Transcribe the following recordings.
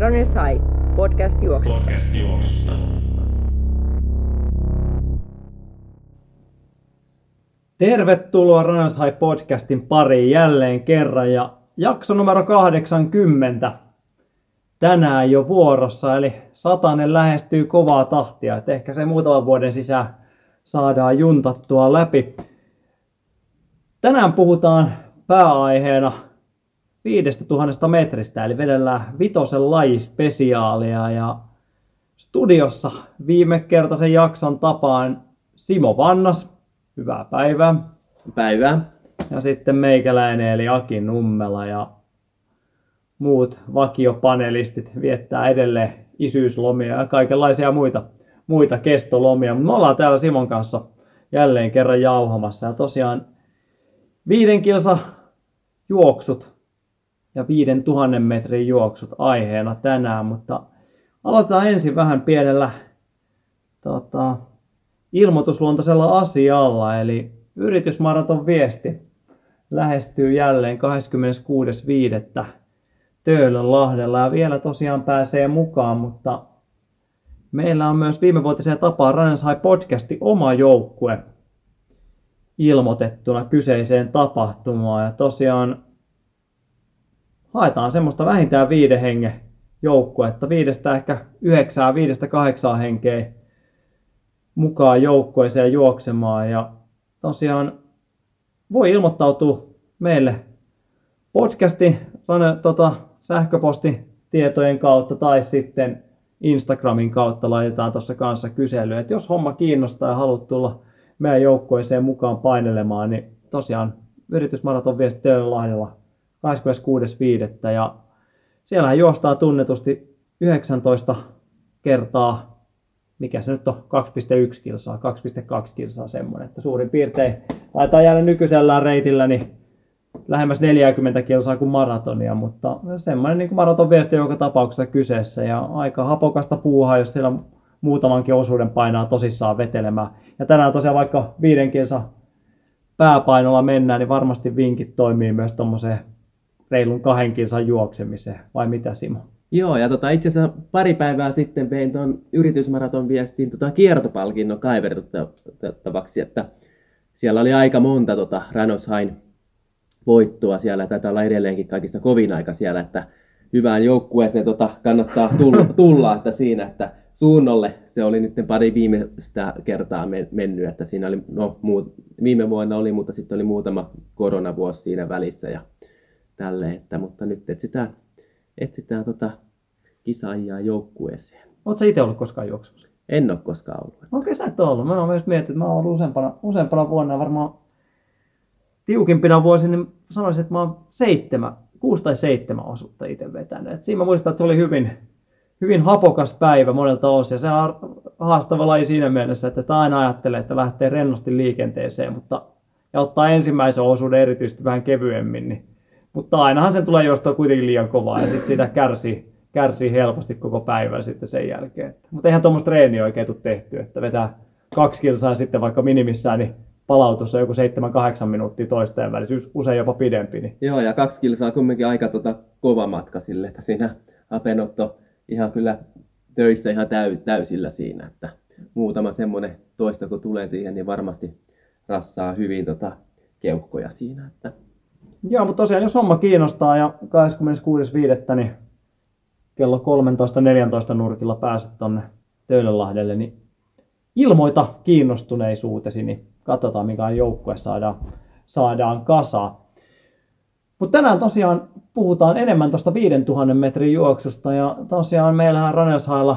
Runners High, podcast juoksusta. Podcast juoksusta. Tervetuloa Runners High podcastin pariin jälleen kerran ja jakso numero 80 tänään jo vuorossa, eli satanen lähestyy kovaa tahtia, että ehkä se muutaman vuoden sisään saadaan juntattua läpi. Tänään puhutaan pääaiheena 5000 metristä, eli vedellään vitosen lajispesiaalia ja studiossa viime kertaisen jakson tapaan Simo Vannas. Hyvää päivää. Päivää. Ja sitten meikäläinen eli Aki Nummela ja muut vakiopanelistit viettää edelleen isyyslomia ja kaikenlaisia muita, muita kestolomia. Me ollaan täällä Simon kanssa jälleen kerran jauhamassa ja tosiaan viiden kilsa juoksut ja viiden tuhannen metrin juoksut aiheena tänään, mutta aloitetaan ensin vähän pienellä tota, ilmoitusluontoisella asialla, eli yritysmaraton viesti lähestyy jälleen 26.5. Töölönlahdella ja vielä tosiaan pääsee mukaan, mutta meillä on myös viimevuotiseen tapaan Runners High podcasti oma joukkue ilmoitettuna kyseiseen tapahtumaan ja tosiaan haetaan semmoista vähintään viiden hengen joukkuetta, viidestä ehkä yhdeksää, viidestä kahdeksaan henkeä mukaan joukkueeseen juoksemaan. Ja tosiaan voi ilmoittautua meille podcasti, tota, sähköpostitietojen kautta tai sitten Instagramin kautta laitetaan tuossa kanssa kysely, että jos homma kiinnostaa ja haluat tulla meidän joukkueeseen mukaan painelemaan, niin tosiaan yritysmaraton viesti Töölönlahdella 26.5. ja siellähän juostaa tunnetusti 19 kertaa, mikä se nyt on, 2,1 kilsaa, 2,2 kilsaa semmoinen, että suurin piirtein laitetaan jäädä nykyisellään reitillä, niin lähemmäs 40 kilsaa kuin maratonia, mutta semmoinen niin maraton viesti joka tapauksessa kyseessä ja aika hapokasta puuhaa, jos siellä muutamankin osuuden painaa tosissaan vetelemään. Ja tänään tosiaan vaikka viiden kilsa pääpainolla mennään, niin varmasti vinkit toimii myös tuommoiseen reilun kahden kilsan juoksemiseen, vai mitä Simo? Joo, ja tota, itse asiassa pari päivää sitten vein tuon yritysmaraton viestiin tota kiertopalkinnon kaivertuttavaksi, että siellä oli aika monta tota Ranoshain voittoa siellä, taitaa olla edelleenkin kaikista kovin aika siellä, että hyvään joukkueeseen tota, kannattaa tulla, tulla, että siinä, että suunnolle se oli nyt pari viimeistä kertaa mennyt, että siinä oli, no muut, viime vuonna oli, mutta sitten oli muutama koronavuosi siinä välissä ja tälle, että, mutta nyt etsitään, etsitään tota kisaajia joukkueeseen. Oletko itse ollut koskaan juoksemassa? En ole koskaan ollut. Okei, sä et ollut. Mä oon myös miettinyt, että mä oon ollut useampana, useampana vuonna varmaan tiukimpina vuosina, niin sanoisin, että mä oon seitsemän, kuusi tai seitsemän osuutta itse vetänyt. Et siinä mä muistan, että se oli hyvin, hyvin hapokas päivä monelta osin. Ja se on haastava laji siinä mielessä, että sitä aina ajattelee, että lähtee rennosti liikenteeseen, mutta ja ottaa ensimmäisen osuuden erityisesti vähän kevyemmin, niin mutta ainahan sen tulee juostua kuitenkin liian kovaa ja sitten siitä kärsii, kärsii helposti koko päivän sitten sen jälkeen. Mutta eihän tuommoista treeniä oikein tule tehty, että vetää kaksi kilsaa sitten vaikka minimissään, niin palautus on joku 7-8 minuuttia toisten välissä, usein jopa pidempi. Niin. Joo, ja kaksi kilsaa kumminkin aika tota, kova matka sille, että siinä apenotto ihan kyllä töissä ihan täy, täysillä siinä, että muutama semmoinen toista kun tulee siihen, niin varmasti rassaa hyvin tota, keuhkoja siinä. Että Joo, mutta tosiaan jos homma kiinnostaa ja 26.5. niin kello 13.14 nurkilla pääset tonne Töölönlahdelle, niin ilmoita kiinnostuneisuutesi, niin katsotaan mikä joukkue saadaan, saadaan kasaan. Mutta tänään tosiaan puhutaan enemmän tuosta 5000 metrin juoksusta ja tosiaan meillähän Raneshailla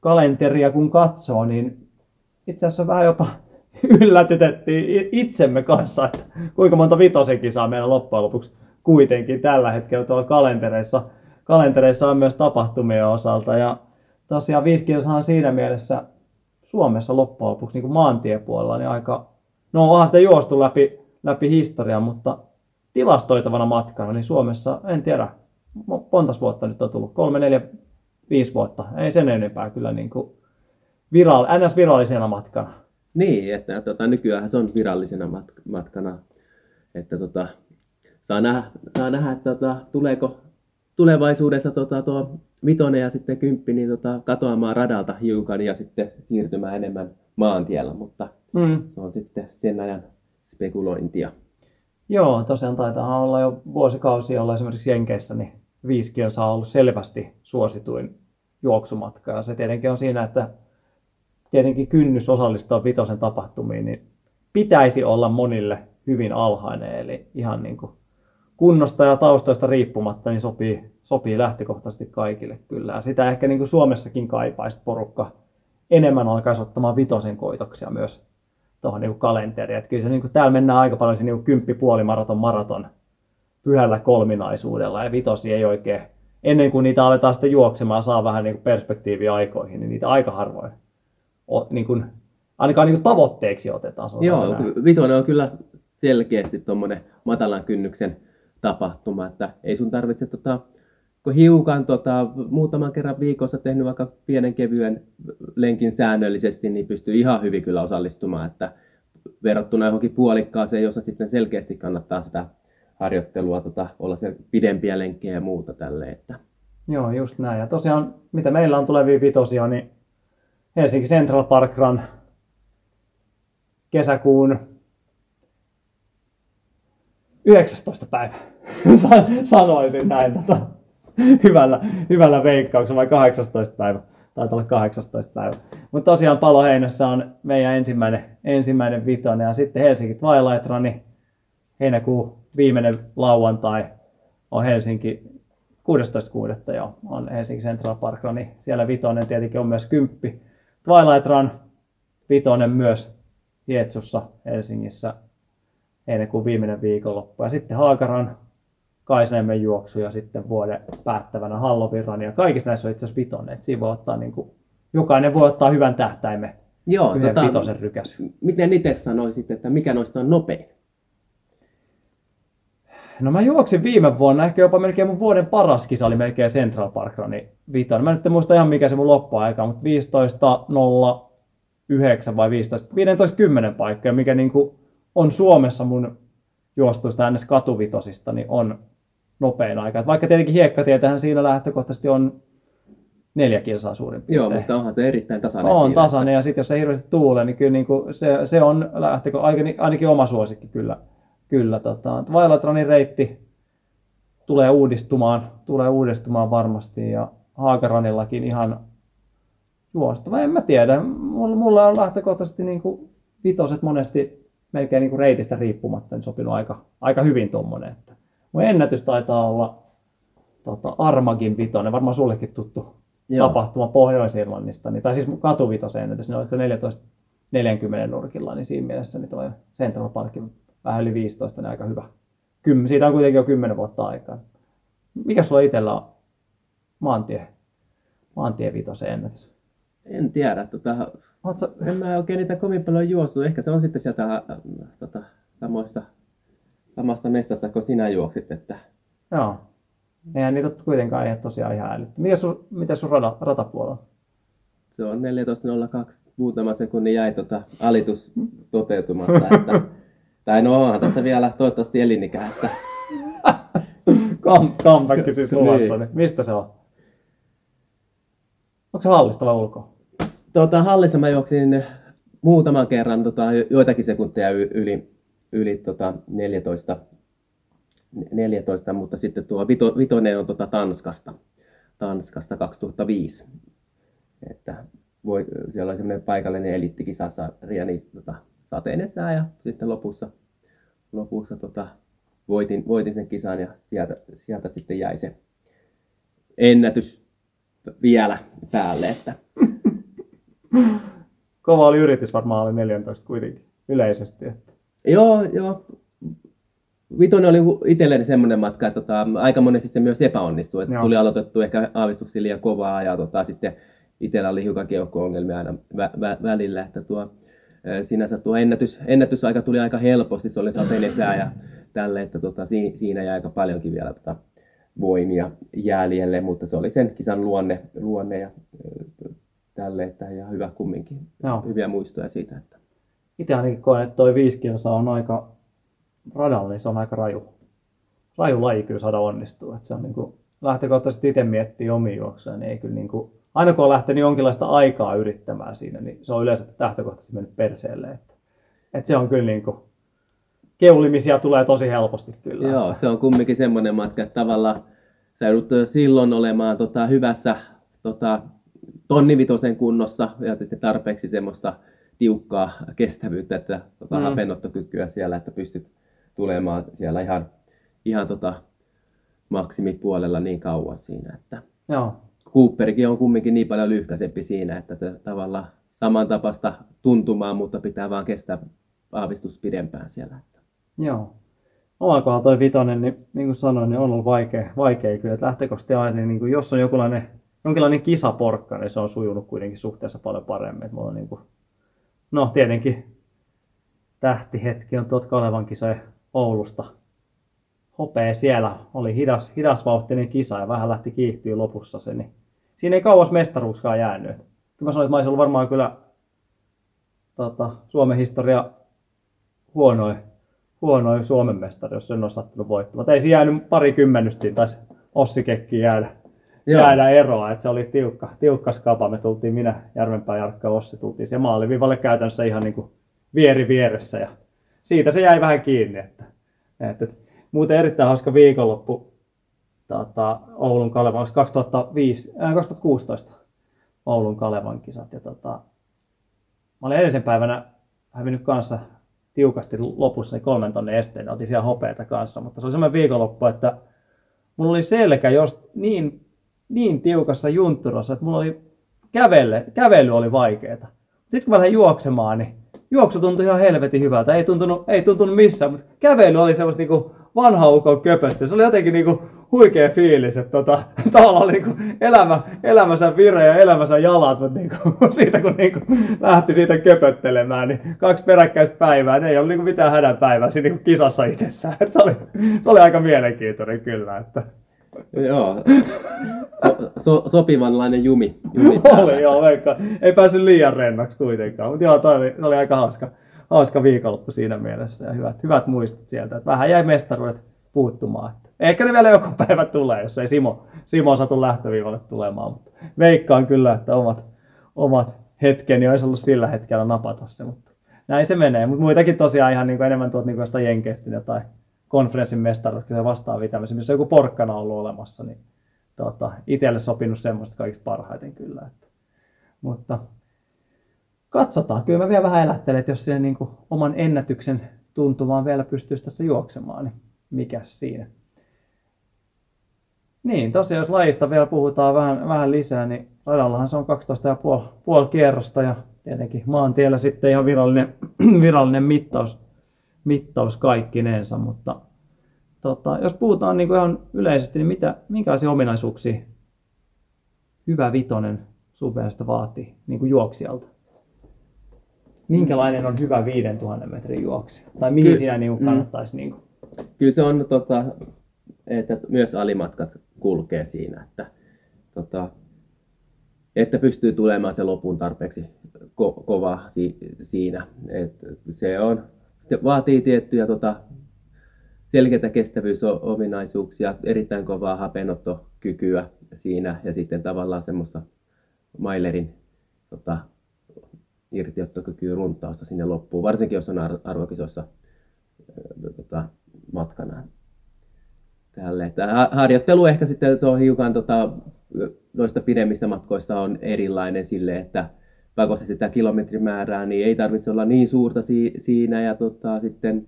kalenteria kun katsoo, niin itse asiassa vähän jopa yllätytettiin itsemme kanssa, että kuinka monta vitosen kisaa meillä loppujen lopuksi kuitenkin tällä hetkellä tuolla kalentereissa, kalentereissa on myös tapahtumien osalta. Ja tosiaan viisi kilsaa siinä mielessä Suomessa loppujen lopuksi niin maantiepuolella niin aika, no onhan sitä juostu läpi, läpi historiaa, mutta tilastoitavana matkana, niin Suomessa, en tiedä, montas vuotta nyt on tullut, kolme, neljä, viisi vuotta, ei sen enempää kyllä niin kuin viral, NS-virallisena matkana. Niin, että tota, nykyään se on virallisena mat- matkana. Että tota, saa nähdä, saa nähdä että tota, tuleeko tulevaisuudessa tota, tuo vitonen ja sitten kymppi niin tota, katoamaan radalta hiukan ja sitten siirtymään enemmän maantiellä, mutta Mm. se on sitten sen ajan spekulointia. Joo, tosiaan taitaa olla jo vuosikausia olla esimerkiksi Jenkeissä, niin viisi kilsaa on ollut selvästi suosituin juoksumatka. Ja se tietenkin on siinä, että tietenkin kynnys osallistua vitosen tapahtumiin, niin pitäisi olla monille hyvin alhainen. Eli ihan niin kuin kunnosta ja taustoista riippumatta niin sopii, sopii lähtökohtaisesti kaikille kyllä. Ja sitä ehkä niin kuin Suomessakin kaipaisi porukka enemmän alkaisi ottamaan vitosen koitoksia myös tuohon niin kalenteriin. Että kyllä se, niin kuin, täällä mennään aika paljon se niin kymppi puolimaraton maraton pyhällä kolminaisuudella ja vitosi ei oikein, ennen kuin niitä aletaan sitten juoksemaan saa vähän niin kuin perspektiiviä aikoihin, niin niitä aika harvoin o, niin kuin, ainakaan niin kuin tavoitteeksi otetaan. Joo, näin. vitonen on kyllä selkeästi tuommoinen matalan kynnyksen tapahtuma, että ei sun tarvitse tota, kun hiukan tota, muutaman kerran viikossa tehnyt vaikka pienen kevyen lenkin säännöllisesti, niin pystyy ihan hyvin kyllä osallistumaan, että verrattuna johonkin puolikkaaseen, jossa sitten selkeästi kannattaa sitä harjoittelua, tota, olla se pidempiä lenkkejä ja muuta tälle, että Joo, just näin. Ja tosiaan, mitä meillä on tulevia vitosia, niin Helsinki Central Park Run kesäkuun 19. päivä. Sa- Sanoisin näin tota, hyvällä, hyvällä veikkauksella, vai 18. päivä. Taitaa olla 18. päivä. Mutta tosiaan Paloheinässä on meidän ensimmäinen, ensimmäinen vitonen. Ja sitten Helsinki Twilight Run, niin heinäkuun viimeinen lauantai on Helsinki 16.6. jo on Helsinki Central Park Run, siellä vitonen tietenkin on myös kymppi. Twilight Run, vitonen myös Hietsussa Helsingissä heinäkuun viimeinen viikonloppu. Ja sitten Haakaran Kaisniemen juoksu ja sitten vuoden päättävänä Halloween. Ja kaikissa näissä on itse asiassa vitonen. Siinä voi ottaa niin kuin, jokainen voi ottaa hyvän tähtäimen Joo, yhden tota, vitosen rykäsy. miten itse sanoisit, että mikä noista on nopein? No mä juoksin viime vuonna, ehkä jopa melkein mun vuoden paras kisa oli melkein Central Park Runin vitonen. Mä nyt en muista ihan mikä se mun loppuaika, mutta 15.09 vai 15, 15.10 paikkaa, mikä niinku on Suomessa mun juostuista ns. katuvitosista, niin on nopein aika. Et vaikka tietenkin hiekkatietähän siinä lähtökohtaisesti on neljä kilsaa suurin piirtein. Joo, mutta onhan se erittäin tasainen. On siinä, tasainen ja sitten jos se hirveästi tuulee, niin kyllä niin kuin se, se on ainakin, ainakin oma suosikki kyllä. Kyllä tota. Twilight Runin reitti tulee uudistumaan, tulee uudistumaan varmasti ja Haakaranillakin ihan juostava. En mä tiedä, mulla, mulla on lähtökohtaisesti niin kuin vitoset monesti melkein niin kuin reitistä riippumatta niin sopinut aika, aika hyvin tuommoinen. Että mun ennätys taitaa olla tota, Armagin vitonen, varmaan sullekin tuttu Joo. tapahtuma Pohjois-Irlannista, niin, tai siis katuvitosen ennätys, niin oliko 14 40 nurkilla, niin siinä mielessä niin toi Central Parkin vähän yli 15, niin aika hyvä. Kym, siitä on kuitenkin jo 10 vuotta aikaa. Mikä sulla itsellä on maantie, maantie vitosen ennätys? En tiedä, tota, Ootko, en mä oikein niitä kovin paljon juossut. Ehkä se on sitten sieltä äh, tota, samoista, samasta mestasta, kun sinä juoksit. Että joo. Eihän niitä kuitenkaan ei tosiaan ihan älytty. Miten sun, miten sun rata, ratapuolella? se on 14.02. Muutama sekunnin jäi tota, alitus toteutumatta. Että, tai no onhan tässä vielä toivottavasti elinikä. Että, Come, comeback siis Niin. luvassa. Niin. Mistä se on? Onko se hallista vai ulkoa? tota, hallissa mä juoksin muutaman kerran tota, jo- joitakin sekunteja y- yli, yli tota, 14, 14, mutta sitten tuo vito, vitonen on tota, Tanskasta. Tanskasta 2005. Että voi, siellä oli semmoinen paikallinen eliittikisasarja, niin tota, sateinen sää ja sitten lopussa, lopussa tota, voitin, voitin sen kisan ja sieltä, sieltä sitten jäi se ennätys vielä päälle, että Kova oli yritys varmaan oli 14 kuitenkin yleisesti. Että. Joo, joo. Vitonen oli itselleni semmoinen matka, että tota, aika monesti se myös epäonnistui. Että Joo. tuli aloitettu ehkä aavistuksia liian kovaa ja tota, sitten itsellä oli hiukan keuhko-ongelmia aina vä- vä- välillä. Että tuo, sinänsä tuo ennätys, ennätysaika tuli aika helposti, se oli sateinen sää ja tälle, että tota, si- siinä jäi aika paljonkin vielä tota, voimia jäljelle, mutta se oli sen kisan luonne, luonne ja ää, tälle, että ihan hyvä kumminkin. Joo. Hyviä muistoja siitä, että Itse ainakin koen, että toi 5 kilsaa on aika radalla, niin se on aika raju. Raju laji kyllä saada onnistua. Että se on niinku, lähtökohtaisesti itse miettii omia juoksuja, niin ei kyllä niin kuin, aina kun on lähtenyt jonkinlaista aikaa yrittämään siinä, niin se on yleensä lähtökohtaisesti mennyt perseelle. Että, että se on kyllä niin kuin, keulimisia tulee tosi helposti kyllä. Joo, se on kumminkin semmoinen matka, että tavallaan sä joudut silloin olemaan tota, hyvässä tota, tonnivitosen kunnossa ja tarpeeksi semmoista tiukkaa kestävyyttä, että tota, mm. hapenottokykyä siellä, että pystyt tulemaan siellä ihan, ihan tota, maksimipuolella niin kauan siinä. Että Joo. Cooperikin on kumminkin niin paljon lyhkäisempi siinä, että se tavallaan samantapasta tuntumaan, mutta pitää vaan kestää aavistus pidempään siellä. Joo. Omalla kohdalla toi vitonen, niin, niin kuin sanoin, niin on ollut vaikea, vaikea kyllä. Että lähtökohtaisesti aina, niin kuin, jos on jokinlainen, jonkinlainen kisaporkka, niin se on sujunut kuitenkin suhteessa paljon paremmin. Että mulla on niin kuin, no tietenkin tähtihetki on tuot Kalevan kisoja Oulusta. Hopea siellä oli hidas, hidasvauhtinen kisa ja vähän lähti kiihtyä lopussa se, niin siinä ei kauas mestaruuskaan jäänyt. Kyllä mä sanoin, että mä olisin ollut varmaan kyllä tota, Suomen historia huonoin, huonoin Suomen mestari, jos en olisi sattunut voittamaan. Ei siinä jäänyt pari kymmenystä siinä, taisi Ossi Kekki jäädä, jäädä eroa. Että se oli tiukka, tiukka skapa. Me tultiin minä, Järvenpää, Jarkka Ossi, tultiin se maalivivalle käytännössä ihan niin kuin vieri vieressä. Ja siitä se jäi vähän kiinni. Että, että, että muuten erittäin hauska viikonloppu tota, Oulun Kalevan, 2005, äh, 2016 Oulun Kalevan kisat. Ja tota, mä olin edellisen päivänä hävinnyt kanssa tiukasti lopussa niin kolmen tonne esteen, otin siellä hopeita kanssa, mutta se oli semmoinen viikonloppu, että mulla oli selkä jos niin, niin tiukassa juntturassa, että mulla oli kävelle, kävely oli vaikeaa. Sitten kun mä lähdin juoksemaan, niin juoksu tuntui ihan helvetin hyvältä. Ei tuntunut, ei tuntunut missään, mutta kävely oli semmoista niinku vanha ukon köpötty. Se oli jotenkin niinku huikea fiilis, että tota, tavallaan oli niinku elämä, elämänsä vire ja elämänsä jalat, mutta niinku, siitä kun niinku lähti siitä köpöttelemään, niin kaksi peräkkäistä päivää, ne ei ollut niinku mitään hädän päivää siinä niinku kisassa itsessään. se, oli, se oli aika mielenkiintoinen kyllä. Että. Joo, so, so, sopivanlainen jumi. jumi oli joo, vaikka ei päässyt liian rennoksi kuitenkaan, mutta joo, toi oli, oli aika hauska, hauska viikonloppu siinä mielessä ja hyvät, hyvät muistot sieltä. Että vähän jäi mestaruudet puuttumaan. Ehkä ne vielä joku päivä tulee, jos ei Simo, Simo satu lähtöviivalle tulemaan, mutta veikkaan kyllä, että omat, omat hetkeni olisi ollut sillä hetkellä napata se, mutta näin se menee. Mutta muitakin tosiaan ihan niin kuin enemmän tuot niin kuin jenkeistä jotain konferenssin mestaruutta ja vastaavia tämmöisiä, missä joku porkkana ollut olemassa, niin tota, itselle sopinut semmoista kaikista parhaiten kyllä. Että. Mutta katsotaan. Kyllä mä vielä vähän elättelen, että jos siihen niin kuin oman ennätyksen tuntumaan vielä pystyisi tässä juoksemaan, niin mikä siinä. Niin, tosiaan jos lajista vielä puhutaan vähän, vähän lisää, niin radallahan se on 12,5 puoli kierrosta ja tietenkin maantiellä sitten ihan virallinen, virallinen mittaus, mittaus kaikkinensa, mutta tota, jos puhutaan niin kuin ihan yleisesti, niin mitä, minkälaisia ominaisuuksia hyvä vitonen sun mielestä vaatii niin kuin juoksijalta? Minkälainen on hyvä 5000 metrin juoksi? Tai mihin Ky- siinä niin kuin kannattaisi? Mm. Niin kuin? Kyllä se on, tota, että myös alimatkat kulkee siinä, että, tota, että pystyy tulemaan se lopun tarpeeksi ko- kova si- siinä. Et se on, vaatii tiettyjä tota, selkeitä kestävyysominaisuuksia, erittäin kovaa hapenottokykyä siinä ja sitten tavallaan semmoista mailerin tota, irtiottokykyä runtausta sinne loppuun, varsinkin jos on arvokisossa tota, matkana. Tälle. Että harjoittelu ehkä sitten tuo hiukan tota, noista pidemmistä matkoista on erilainen sille, että pakossa sitä kilometrimäärää, niin ei tarvitse olla niin suurta si- siinä ja tota, sitten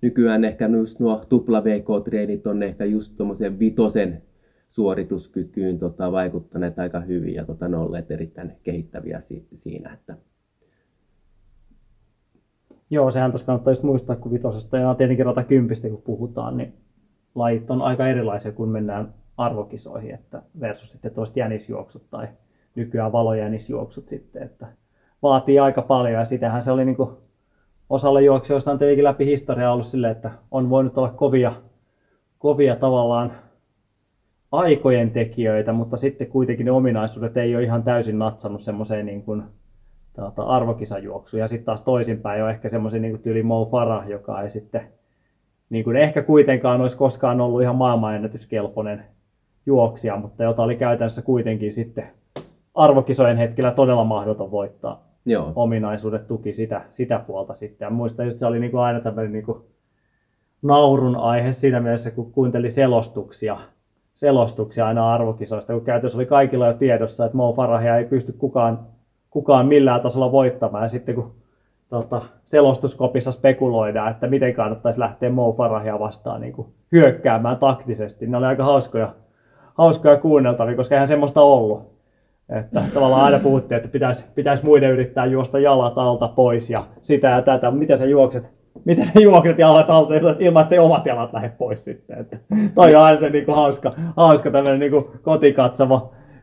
nykyään ehkä just nuo tupla VK-treenit on ehkä just tuommoisen vitosen suorituskykyyn tota, vaikuttaneet aika hyvin ja tota, ne olleet erittäin kehittäviä si- siinä. Että. Joo, sehän tuossa kannattaa just muistaa, kun vitosesta ja tietenkin rata kympistä kun puhutaan, niin lajit on aika erilaisia, kun mennään arvokisoihin, että versus sitten tuosta jänisjuoksut tai nykyään valojänisjuoksut sitten, että vaatii aika paljon ja sitähän se oli niin kuin osalla juoksijoista on tietenkin läpi historiaa ollut sille, että on voinut olla kovia, kovia tavallaan aikojen tekijöitä, mutta sitten kuitenkin ne ominaisuudet ei ole ihan täysin natsannut semmoiseen niin kuin, tuota, arvokisajuoksuun. Ja sitten taas toisinpäin on ehkä semmoisen niin tyyli Mo Farah, joka ei sitten niin kuin ehkä kuitenkaan olisi koskaan ollut ihan maailmanennätyskelpoinen juoksija, mutta jota oli käytännössä kuitenkin sitten arvokisojen hetkellä todella mahdoton voittaa. Joo. Ominaisuudet tuki sitä, sitä puolta sitten. Ja muistan just se oli niin kuin aina tämmöinen niin kuin naurun aihe siinä mielessä, kun kuunteli selostuksia, selostuksia aina arvokisoista, kun käytössä oli kaikilla jo tiedossa, että Mo Farahia ei pysty kukaan, kukaan millään tasolla voittamaan. Ja sitten kun tota, selostuskopissa spekuloidaan, että miten kannattaisi lähteä Mo Farahia vastaan niin kuin hyökkäämään taktisesti, ne oli aika hauskoja, hauskoja kuunneltavia, koska eihän semmoista ollut. Että tavallaan aina puhuttiin, että pitäisi, pitäisi muiden yrittää juosta jalat alta pois ja sitä ja tätä. Miten sä juokset, miten sä juokset jalat alta ilman, että omat jalat lähde pois sitten. Että toi on aina se niin kuin hauska, hauska tämmöinen niin kuin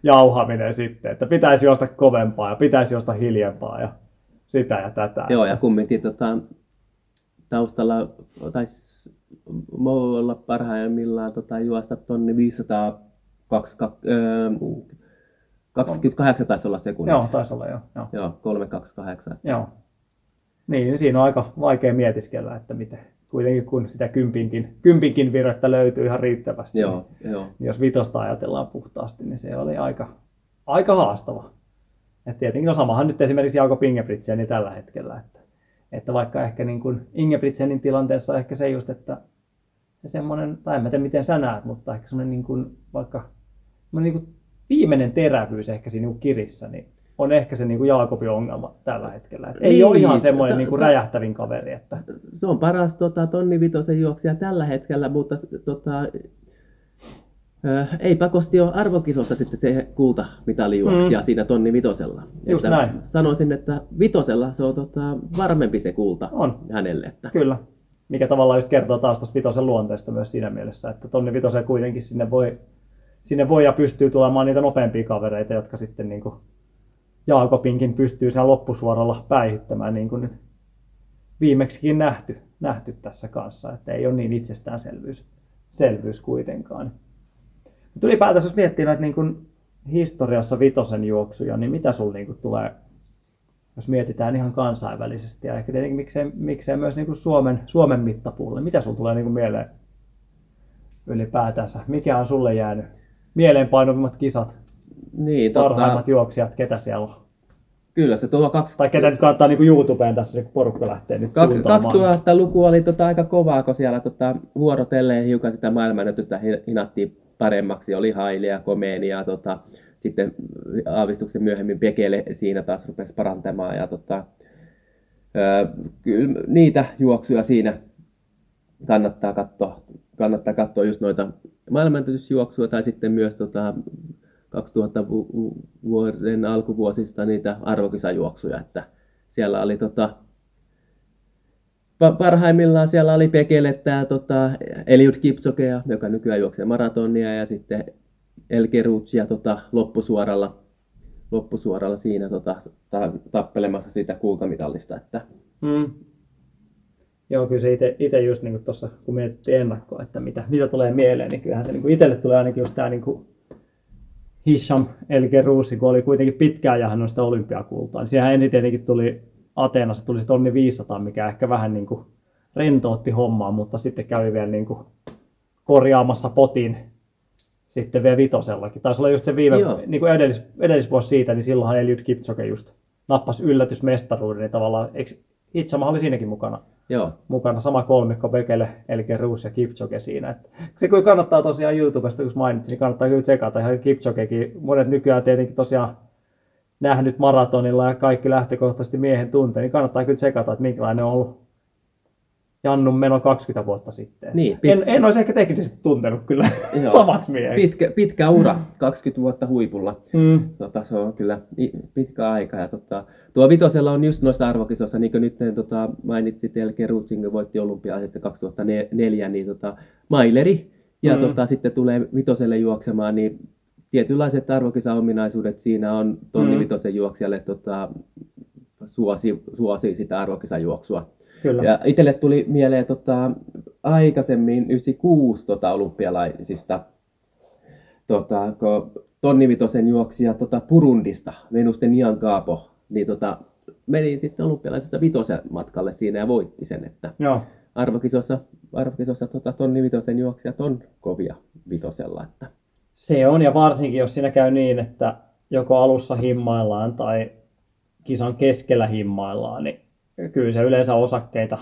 jauhaminen sitten, että pitäisi juosta kovempaa ja pitäisi juosta hiljempaa ja sitä ja tätä. Joo, ja kumminkin tota, taustalla taisi olla parhaimmillaan tota, juosta tonni 500 öö, 28 taisi olla sekuntia. Joo, taisi olla, joo. Joo, joo 328. Joo. Niin, niin, siinä on aika vaikea mietiskellä, että miten kuitenkin kun sitä kympinkin, kympinkin virrettä löytyy ihan riittävästi. Joo, niin, joo. Jos vitosta ajatellaan puhtaasti, niin se oli aika, aika haastava. Et tietenkin no samahan nyt esimerkiksi Jauko Ingebrigtseni tällä hetkellä, että, että vaikka ehkä niin kuin Ingebrigtsenin tilanteessa ehkä se just, että semmoinen, tai en mä tiedä miten sä näet, mutta ehkä semmoinen niin kuin, vaikka niin kuin viimeinen terävyys ehkä siinä niin kirissä, niin on ehkä se niin kuin Jaakobin ongelma tällä hetkellä. Et ei niin, ole ihan semmoinen niin kuin räjähtävin kaveri. Että... Se on paras tota, tonni vitosen juoksija tällä hetkellä, mutta tota, ei pakosti ole arvokisossa sitten se kultamitalijuoksija mm. siinä tonni vitosella. Just että näin. Sanoisin, että vitosella se on tota, varmempi se kulta on. hänelle. Että... Kyllä, mikä tavallaan just kertoo taas tuosta vitosen luonteesta myös siinä mielessä, että tonni vitosen kuitenkin sinne voi sinne voi ja pystyy tulemaan niitä nopeampia kavereita, jotka sitten niin kuin Jaakobinkin pystyy sen loppusuoralla päihittämään, niin kuin nyt viimeksikin nähty, nähty tässä kanssa, että ei ole niin itsestäänselvyys selvyys kuitenkaan. Mutta ylipäätänsä jos miettii näitä niin kuin historiassa vitosen juoksuja, niin mitä sulla niin kuin tulee, jos mietitään ihan kansainvälisesti ja ehkä tietenkin miksei, miksei myös niin kuin Suomen, Suomen mittapuulle, mitä sulla tulee niin kuin mieleen ylipäätänsä? Mikä on sulle jäänyt mieleenpainuvimmat kisat, niin, parhaimmat tota... juoksijat, ketä siellä on? Kyllä se tuo kaksi... Tai ketä nyt kannattaa niin YouTubeen tässä, kun porukka lähtee nyt 2000-luku oli tota aika kovaa, kun siellä tota, vuorotelleen hiukan sitä maailmannäytöstä hinattiin paremmaksi. Oli Hailia, Komeenia, tota, sitten aavistuksen myöhemmin Bekele siinä taas rupesi parantamaan. Ja tota, ö, kyllä niitä juoksuja siinä kannattaa katsoa, kannattaa katsoa just noita maailmanennätysjuoksua tai sitten myös tota 2000 vuoden alkuvuosista niitä arvokisajuoksuja, että siellä oli tota, parhaimmillaan siellä oli Pekelettä, tota, Eliud Kipsokea, joka nykyään juoksee maratonia ja sitten El tota, loppusuoralla, loppusuoralla siinä tota, ta, tappelemassa sitä kultamitallista. Että... Mm. Joo, kyllä se itse just niin tuossa, kun mietittiin ennakkoa, että mitä, mitä tulee mieleen, niin kyllähän se niin itselle tulee ainakin just tämä niin Hisham El kun oli kuitenkin pitkään ja hän on sitä olympiakultaa. Niin siihen ensin tietenkin tuli Ateenassa tuli se tonni 500, mikä ehkä vähän niin kuin rentoutti hommaa, mutta sitten kävi vielä niin kuin korjaamassa potin sitten vielä vitosellakin. Taisi olla just se viime, Joo. niin kuin edellis, edellisvuosi siitä, niin silloinhan Eliud Kipchoge just nappasi yllätysmestaruuden, niin tavallaan, eikö Itsama oli siinäkin mukana. Joo. Mukana sama kolmikko Bekele, eli Ruus ja Kipchoge siinä. Että se kun kannattaa tosiaan YouTubesta, kun mainitsin, niin kannattaa kyllä tsekata. Ihan Kipchogekin, monet nykyään tietenkin tosiaan nähnyt maratonilla ja kaikki lähtökohtaisesti miehen tuntee, niin kannattaa kyllä tsekata, että minkälainen on ollut Jannun meno 20 vuotta sitten. Niin, pit... en, en olisi ehkä teknisesti tuntenut kyllä Joo. samaksi mieheksi. Pitkä, pitkä ura, 20 vuotta huipulla. Mm. Tota, se on kyllä pitkä aika. Ja, tota, tuo vitosella on just noissa arvokisoissa, niin kuin nyt tota, mainitsit, Elke Rutsing voitti olympialaisista 2004, niin tota, Maileri. Ja mm. tota, sitten tulee vitoselle juoksemaan, niin tietynlaiset arvokisaominaisuudet siinä on tonni mm. juoksijalle tota, suosi, suosi sitä arvokisajuoksua. Kyllä. Ja itselle tuli mieleen tota, aikaisemmin 96 tota, olympialaisista, tota, kun Tonni Vitosen juoksija tota, Purundista, Venusten Nian Kaapo, niin tota, meni sitten olympialaisesta vitosen matkalle siinä ja voitti sen. Että Joo. Arvokisossa, arvokisossa tota, Tonni Vitosen juoksijat on kovia vitosella. Että. Se on, ja varsinkin jos siinä käy niin, että joko alussa himmaillaan tai kisan keskellä himmaillaan, niin kyllä se yleensä osakkeita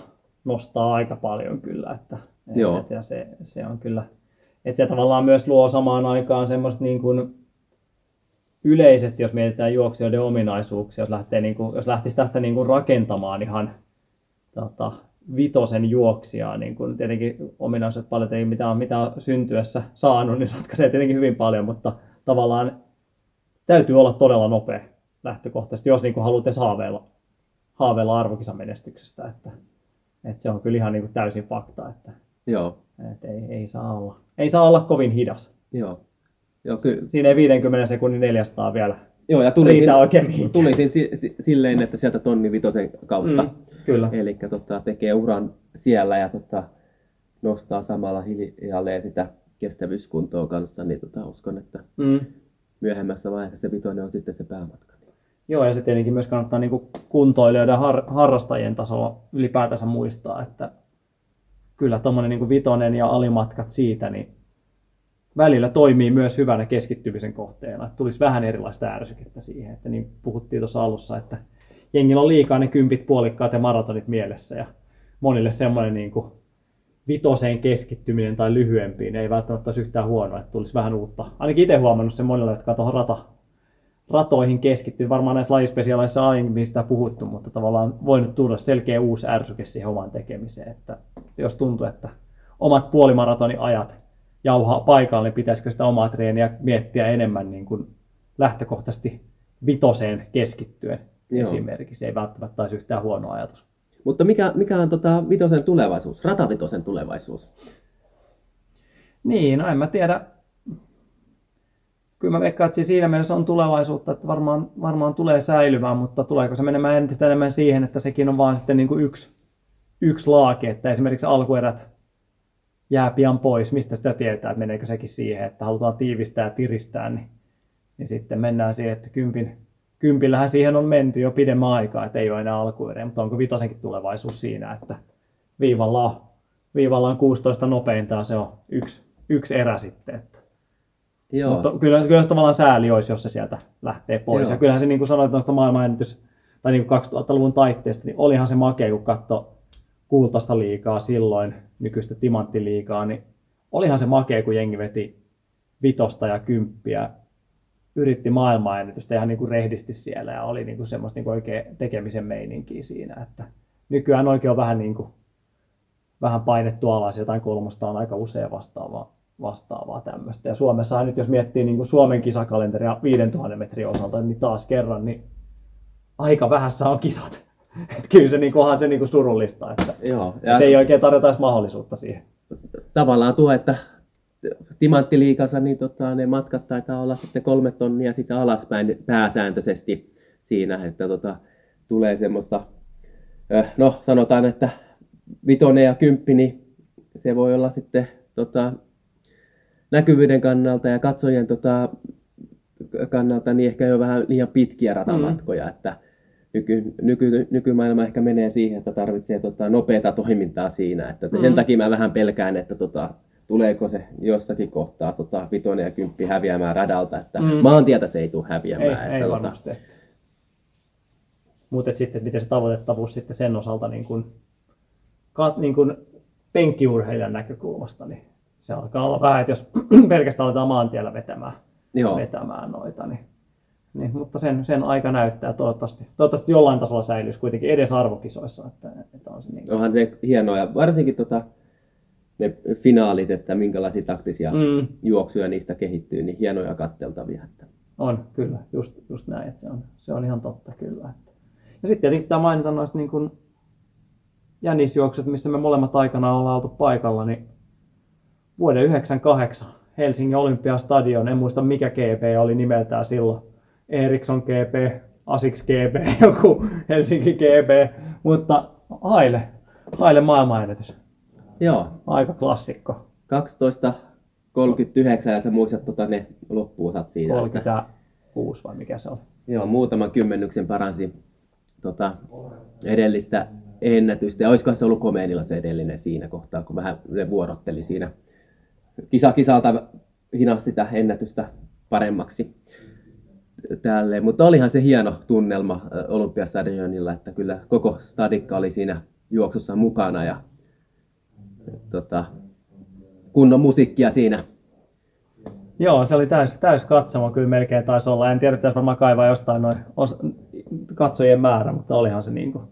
nostaa aika paljon kyllä. Että, Joo. Et, ja se, se on kyllä, että se tavallaan myös luo samaan aikaan semmoista niin kuin yleisesti, jos mietitään juoksijoiden ominaisuuksia, jos, lähtee niin kuin, jos lähtisi tästä niin kuin rakentamaan ihan tota, vitosen juoksijaa, niin kuin tietenkin ominaisuudet paljon ei mitään, mitä syntyessä saanut, niin ratkaisee tietenkin hyvin paljon, mutta tavallaan täytyy olla todella nopea lähtökohtaisesti, jos niin kuin haluat edes haaveilla, haaveilla arvokisan menestyksestä, että, että se on kyllä ihan niin kuin täysin fakta, että, Joo, että ei, ei, saa olla, ei saa olla kovin hidas. joo. Joo, Siinä ei 50 sekunnin 400 vielä joo ja tulisin, riitä oikein si- silleen, että sieltä tonni vitosen kautta. Mm, kyllä. Eli tota, tekee uran siellä ja tota, nostaa samalla hiljalleen sitä kestävyyskuntoa kanssa, niin tota, uskon, että Mm. myöhemmässä vaiheessa se vitonen on sitten se päämatka. Joo, ja se tietenkin myös kannattaa niin kuntoilijoiden ja har, harrastajien tasolla ylipäätänsä muistaa, että kyllä tuommoinen niin vitonen ja alimatkat siitä, niin välillä toimii myös hyvänä keskittymisen kohteena. Että tulisi vähän erilaista ärsykettä siihen, että niin puhuttiin tuossa alussa, että jengillä on liikaa ne kympit, puolikkaat ja maratonit mielessä, ja monille semmoinen niin kuin vitoseen keskittyminen tai lyhyempiin ei välttämättä olisi yhtään huonoa, että tulisi vähän uutta. Ainakin itse huomannut sen monille, jotka on tuohon rata, ratoihin keskittyy. Varmaan näissä lajispesiaaleissa aiemmin sitä puhuttu, mutta tavallaan voinut tulla selkeä uusi ärsyke siihen omaan tekemiseen. Että jos tuntuu, että omat puolimaratoniajat jauhaa paikalle, niin pitäisikö sitä omaa treeniä miettiä enemmän niin kuin lähtökohtaisesti vitoseen keskittyen Joo. esimerkiksi. Ei välttämättä olisi yhtään huono ajatus. Mutta mikä, mikä on tota vitosen tulevaisuus, ratavitosen tulevaisuus? Niin, no en mä tiedä. Kyllä mä veikkaan, että siinä mielessä on tulevaisuutta, että varmaan, varmaan tulee säilymään, mutta tuleeko se menemään entistä enemmän siihen, että sekin on vaan sitten niin kuin yksi, yksi laake, että esimerkiksi alkuerät jää pian pois, mistä sitä tietää, että meneekö sekin siihen, että halutaan tiivistää ja tiristää, niin, niin sitten mennään siihen, että kympin, kympillähän siihen on menty jo pidemmän aikaa, että ei ole enää alkueriä, mutta onko vitosenkin tulevaisuus siinä, että viivalla on, viivalla on 16 nopeinta ja se on yksi, yksi erä sitten. Että. Joo, Mutta kyllä, kyllä se tavallaan sääli olisi, jos se sieltä lähtee pois. Joo. Ja kyllähän se, niin kuin sanoit tuosta maailmanennätys, tai niin kuin 2000-luvun taitteesta, niin olihan se makea, kun katsoi kultaista liikaa silloin, nykyistä timanttiliigaa, niin olihan se makea, kun jengi veti vitosta ja kymppiä, yritti maailmanennätystä ihan niin kuin rehdisti siellä ja oli niin kuin semmoista niin kuin oikein tekemisen meininkiä siinä, että nykyään oikein on vähän niin kuin, vähän painettu alas, jotain kolmosta on aika usein vastaavaa, vastaavaa tämmöistä. Ja Suomessa nyt jos miettii niin kuin Suomen kisakalenteria 5000 metrin osalta, niin taas kerran, niin aika vähässä on kisat. Et kyllä se niin kuin, onhan se niin kuin surullista, että, joo. ja... että ei oikein tarjota edes mahdollisuutta siihen. tavallaan tuo, että timanttiliikassa niin tota, ne matkat taitaa olla sitten kolme tonnia sitä alaspäin pääsääntöisesti siinä, että tota, tulee semmoista, äh, no sanotaan, että vitonen ja kymppi, niin se voi olla sitten tota, näkyvyyden kannalta ja katsojien tota, kannalta niin ehkä jo vähän liian pitkiä ratamatkoja, mm. että nyky, nyky, nykymaailma ehkä menee siihen, että tarvitsee tota, nopeata toimintaa siinä, että mm. sen takia mä vähän pelkään, että tota, tuleeko se jossakin kohtaa tota, vitonen ja kymppi häviämään radalta, että mm. Maantietä se ei tule häviämään. Ei, että, ei tota. Mutta sitten miten se tavoitettavuus sitten sen osalta niin kat, niin kuin penkkiurheilijan näkökulmasta, niin se alkaa olla vähän, että jos pelkästään aletaan maantiellä vetämään, Joo. vetämään noita, niin, mutta sen, sen aika näyttää toivottavasti, toivottavasti jollain tasolla säilyisi kuitenkin edes arvokisoissa, että, että on se niin Onhan se hienoa ja varsinkin tota, ne finaalit, että minkälaisia taktisia mm. juoksuja niistä kehittyy, niin hienoja katteltavia. Että. on kyllä, just, just näin, että se on, se on ihan totta kyllä. Että. Ja sitten tietenkin tämä mainita noista niin kuin jännisjuoksut, missä me molemmat aikana ollaan oltu paikalla, niin vuoden 98 Helsingin Olympiastadion, en muista mikä GP oli nimeltään silloin, Eriksson GP, Asics GP, joku Helsinki GP, mutta Haile, Haile maailmanennätys, Joo, aika klassikko, 12.39 ja sä muistat tota, ne loppuosat siitä. Että, 36 vai mikä se on. joo, muutaman kymmenyksen paransi tota, edellistä ennätystä. Ja olisikohan se ollut Komeenilla se edellinen siinä kohtaa, kun vähän ne vuorotteli siinä kisa kisalta hinasi sitä ennätystä paremmaksi tälleen. Mutta olihan se hieno tunnelma Olympiastadionilla, että kyllä koko stadikka oli siinä juoksussa mukana ja tota, kunnon musiikkia siinä. Joo, se oli täys, täys katsoma, kyllä melkein taisi olla. En tiedä, pitäisi varmaan kaivaa jostain noin os, katsojien määrä, mutta olihan se niin kuin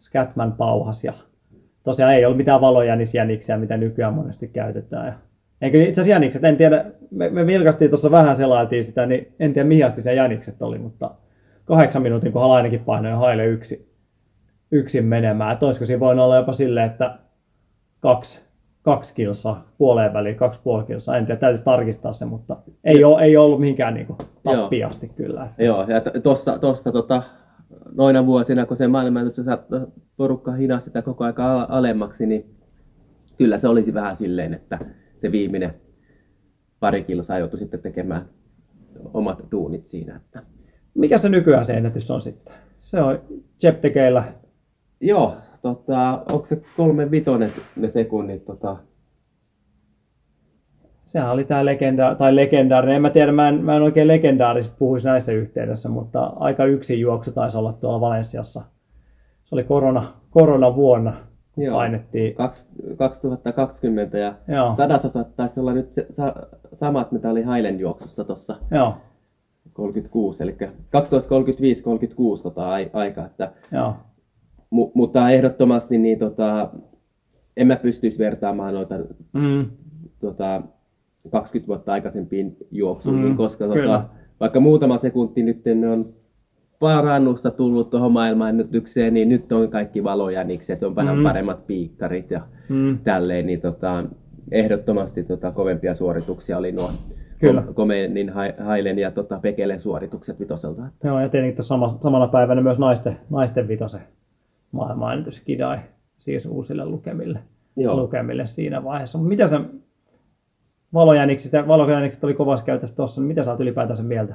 Scatman pauhas. Ja tosiaan ei ollut mitään valojänisjäniksiä, mitä nykyään monesti käytetään. Ja Eikö itse asiassa jänikset, en tiedä, me, me vilkastiin tuossa vähän selailtiin sitä, niin en tiedä mihin asti se jänikset oli, mutta kahdeksan minuutin kohdalla ainakin painoi haile yksi, yksin menemään. Että olisiko siinä voinut olla jopa silleen, että kaksi, kaksi kilsaa puoleen väliin, kaksi puoli kilsaa. En tiedä, täytyisi tarkistaa se, mutta ei, ole, ei ollut mihinkään niin tappiasti kyllä. Joo, ja tuossa tossa, tota, noina vuosina, kun se maailmanennätys porukka hinasi sitä koko ajan alemmaksi, niin kyllä se olisi vähän silleen, että se viimeinen pari kilsaa joutui sitten tekemään omat duunit siinä. Että... Mikä se nykyään se ennätys on sitten? Se on Cheptekeillä. Joo, tota, onko se kolme vitonen ne sekunnit? Tota... Sehän oli tämä legenda, tai legendaarinen. En mä tiedä, mä en, mä en oikein legendaarisesti puhuisi näissä yhteydessä, mutta aika yksin juoksu taisi olla tuolla Valensiassa. Se oli korona, korona vuonna Joo. painettiin. 2020 ja Joo. sadasosat taisi olla nyt se, sa, samat, mitä oli Highland juoksussa tuossa. Joo. 36, eli 12.35-36 tota aika. Että, Joo. Mu, mutta ehdottomasti niin tota, en mä pystyisi vertaamaan noita mm. tota, 20 vuotta aikaisempiin juoksuihin, mm, koska tota, vaikka muutama sekunti nyt ne on parannusta tullut tuohon maailmanennätykseen, niin nyt on kaikki valojänikset, on vähän mm. paremmat piikkarit ja mm. tälleen, niin tota, ehdottomasti tota, kovempia suorituksia oli nuo Kyllä. Komenin, Hailen ja tota, Pekelen suoritukset vitoselta. Joo, ja tietenkin sama, samana päivänä myös naisten, naisten vitosen maailmanennätys Kidai siis uusille lukemille, Joo. lukemille siinä vaiheessa. Mutta mitä se valojäniksistä, valojäniksistä oli kovasti käytössä tuossa, niin mitä sä oot ylipäätänsä mieltä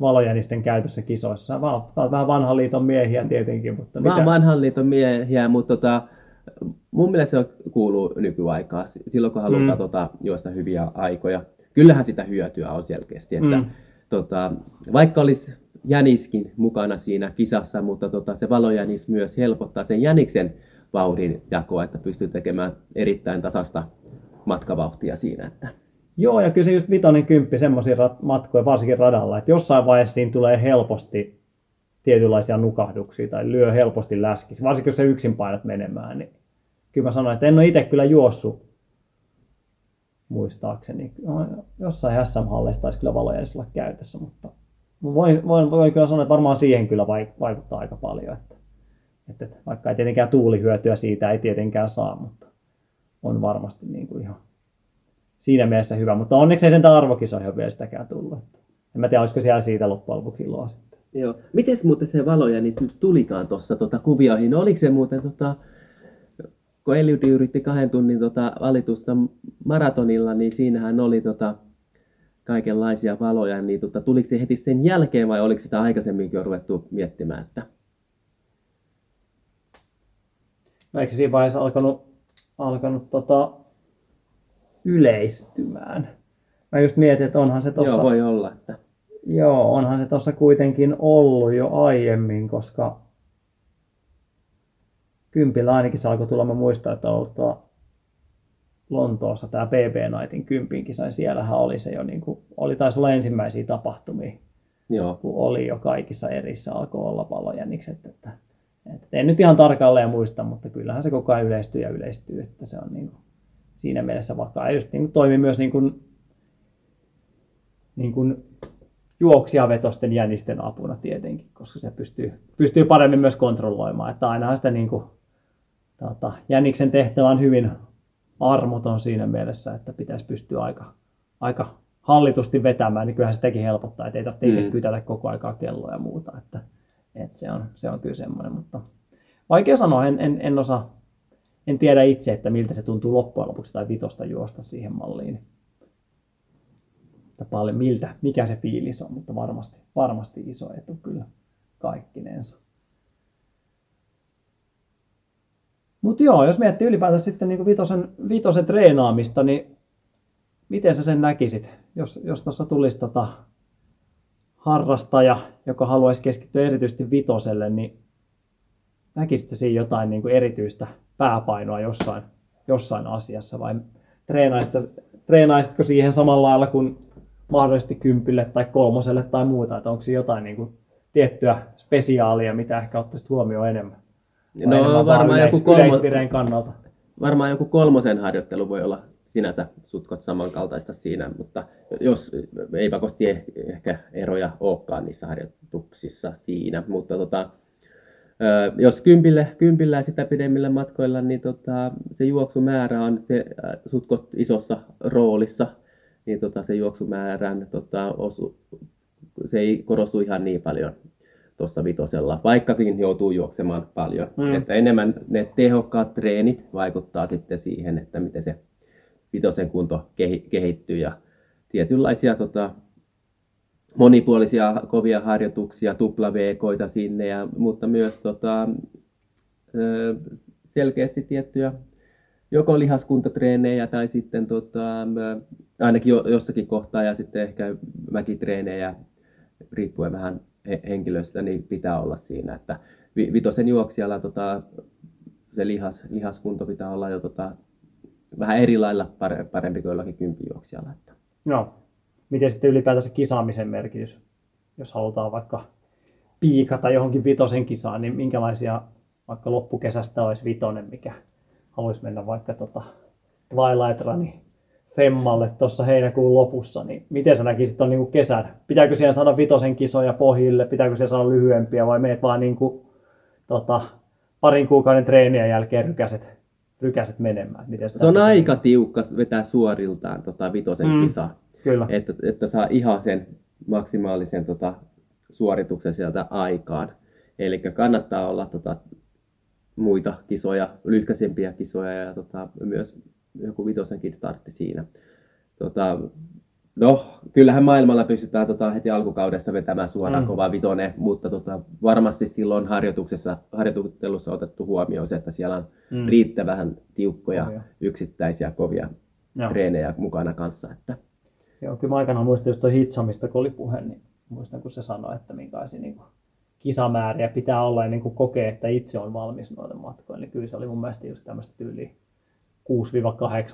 valojänisten käytössä kisoissa? Mä oon vähän vanhan liiton miehiä tietenkin. Mutta Mä oon vanhan liiton miehiä, mutta tota, mun mielestä se kuuluu nykyaikaa. Silloin kun halutaan mm. tota, juosta hyviä aikoja. Kyllähän sitä hyötyä on selkeästi. Että, mm. tota, vaikka olisi jäniskin mukana siinä kisassa, mutta tota, se valojänis myös helpottaa sen jäniksen vauhdin jakoa, että pystyy tekemään erittäin tasasta matkavauhtia siinä. Että Joo, ja kyllä se just vitonen kymppi semmoisia matkoja, varsinkin radalla, että jossain vaiheessa siinä tulee helposti tietynlaisia nukahduksia tai lyö helposti läskisi, varsinkin jos se yksin painat menemään, niin kyllä mä sanoin, että en ole itse kyllä juossut muistaakseni. Jossain SM-halleissa taisi kyllä valojärjestellä käytössä, mutta voin, voin, voin kyllä sanoa, että varmaan siihen kyllä vaikuttaa aika paljon, että, että vaikka ei tietenkään tuulihyötyä siitä ei tietenkään saa, mutta on varmasti niin kuin ihan siinä mielessä hyvä, mutta onneksi ei sen arvokisoihin vielä sitäkään tullut. En mä tiedä, olisiko siellä siitä loppujen lopuksi iloa sitten. Joo. Miten muuten se valoja niin nyt tulikaan tuossa tota, kuvioihin? No, oliko se muuten, tota, kun Eliudi yritti kahden tunnin tota, valitusta maratonilla, niin siinähän oli tota, kaikenlaisia valoja, niin tota, tuliko se heti sen jälkeen vai oliko sitä aikaisemminkin jo ruvettu miettimään? Että... No, eikö siinä vaiheessa alkanut, alkanut tota, yleistymään. Mä just mietin, että onhan se tuossa... Joo, voi olla. Että... Joo, onhan se tuossa kuitenkin ollut jo aiemmin, koska kympillä ainakin se alkoi tulla, mä muistan, että on ollut tuo Lontoossa tämä BB Nightin kympin kisa, niin siellähän oli se jo, niin kuin, oli taisi olla ensimmäisiä tapahtumia, Joo. kun oli jo kaikissa erissä alkoi olla valojännikset, että, että en nyt ihan tarkalleen muista, mutta kyllähän se koko ajan yleistyy ja yleistyy, että se on niin kuin, siinä mielessä vakaa. Ja just niin kuin toimi myös niin kuin, niin kuin juoksijavetosten jänisten apuna tietenkin, koska se pystyy, pystyy paremmin myös kontrolloimaan. Että ainahan sitä niin kuin, tota, jäniksen tehtävä on hyvin armoton siinä mielessä, että pitäisi pystyä aika, aika hallitusti vetämään, niin kyllähän se teki helpottaa, että ei tarvitse mm. itse koko aikaa kelloa ja muuta. Että, että se, on, se on kyllä semmoinen, mutta vaikea sanoa, en, en, en osaa en tiedä itse, että miltä se tuntuu loppujen lopuksi tai vitosta juosta siihen malliin. Että paljon, miltä, mikä se fiilis on, mutta varmasti, varmasti iso etu kyllä kaikkinensa. Mutta joo, jos miettii ylipäätään sitten niin vitosen, vitosen treenaamista, niin miten sä sen näkisit, jos, jos tuossa tulisi tota harrastaja, joka haluaisi keskittyä erityisesti vitoselle, niin näkisitkö siinä jotain niin kuin erityistä pääpainoa jossain, jossain asiassa vai treenaisitko, treenaisitko siihen samalla lailla kuin mahdollisesti kympille tai kolmoselle tai muuta, että onko siinä jotain niin kuin tiettyä spesiaalia, mitä ehkä ottaisit huomioon enemmän? Vai No varmaan yleis, joku kolmo, kannalta. varmaan joku kolmosen harjoittelu voi olla sinänsä sutkot samankaltaista siinä, mutta jos ei pakosti eh- ehkä eroja olekaan niissä harjoituksissa siinä, mutta tota, jos kympille, kympillä ja sitä pidemmillä matkoilla, niin tota, se juoksumäärä on se sutkot isossa roolissa, niin tota, se juoksumäärän tota, osu, se ei korostu ihan niin paljon tuossa vitosella, vaikkakin joutuu juoksemaan paljon. Mm. Että enemmän ne tehokkaat treenit vaikuttaa sitten siihen, että miten se vitosen kunto kehi- kehittyy ja tietynlaisia tota, monipuolisia kovia harjoituksia, tuplaveekoita sinne, ja, mutta myös tota, selkeästi tiettyjä joko lihaskuntatreenejä tai sitten tota, ainakin jo- jossakin kohtaa ja sitten ehkä mäkitreenejä riippuen vähän he- henkilöstä, niin pitää olla siinä, että vi- vitosen juoksijalla tota, se lihas, lihaskunto pitää olla jo tota, vähän eri lailla pare- parempi kuin jollakin kympijuoksijalla. Että. No, miten sitten ylipäätänsä kisaamisen merkitys, jos halutaan vaikka piikata johonkin vitosen kisaan, niin minkälaisia vaikka loppukesästä olisi vitonen, mikä haluaisi mennä vaikka tota Twilight Runin Femmalle tuossa heinäkuun lopussa, niin miten sä näkisit tuon niin kesän? Pitääkö siellä saada vitosen kisoja pohjille, pitääkö siellä saada lyhyempiä vai meet vaan niin kuin, tota, parin kuukauden treenien jälkeen rykäset, rykäset menemään? Miten Se on aika tiukka vetää suoriltaan tota vitosen mm. kisa, Kyllä. että, että saa ihan sen maksimaalisen tota, suorituksen sieltä aikaan. Eli kannattaa olla tota, muita kisoja, lyhkäisempiä kisoja ja tota, myös joku vitosenkin startti siinä. Tota, no, kyllähän maailmalla pystytään tota, heti alkukaudesta vetämään suoraan Mm. kova vitonen, mutta tota, varmasti silloin harjoituksessa, harjoittelussa otettu huomioon se, että siellä on Mm. mm. riittävän tiukkoja Kovia. yksittäisiä kovia Joo. treenejä mukana kanssa. Että, Joo, kyllä mä aikanaan muistan just hitsamista, kun oli puhe, niin muistan, kun se sanoi, että minkälaisia niin kisamääriä pitää olla ennen kuin kokee, että itse on valmis noille matkoille. Niin kyllä se oli mun mielestä just tämmöistä tyyliä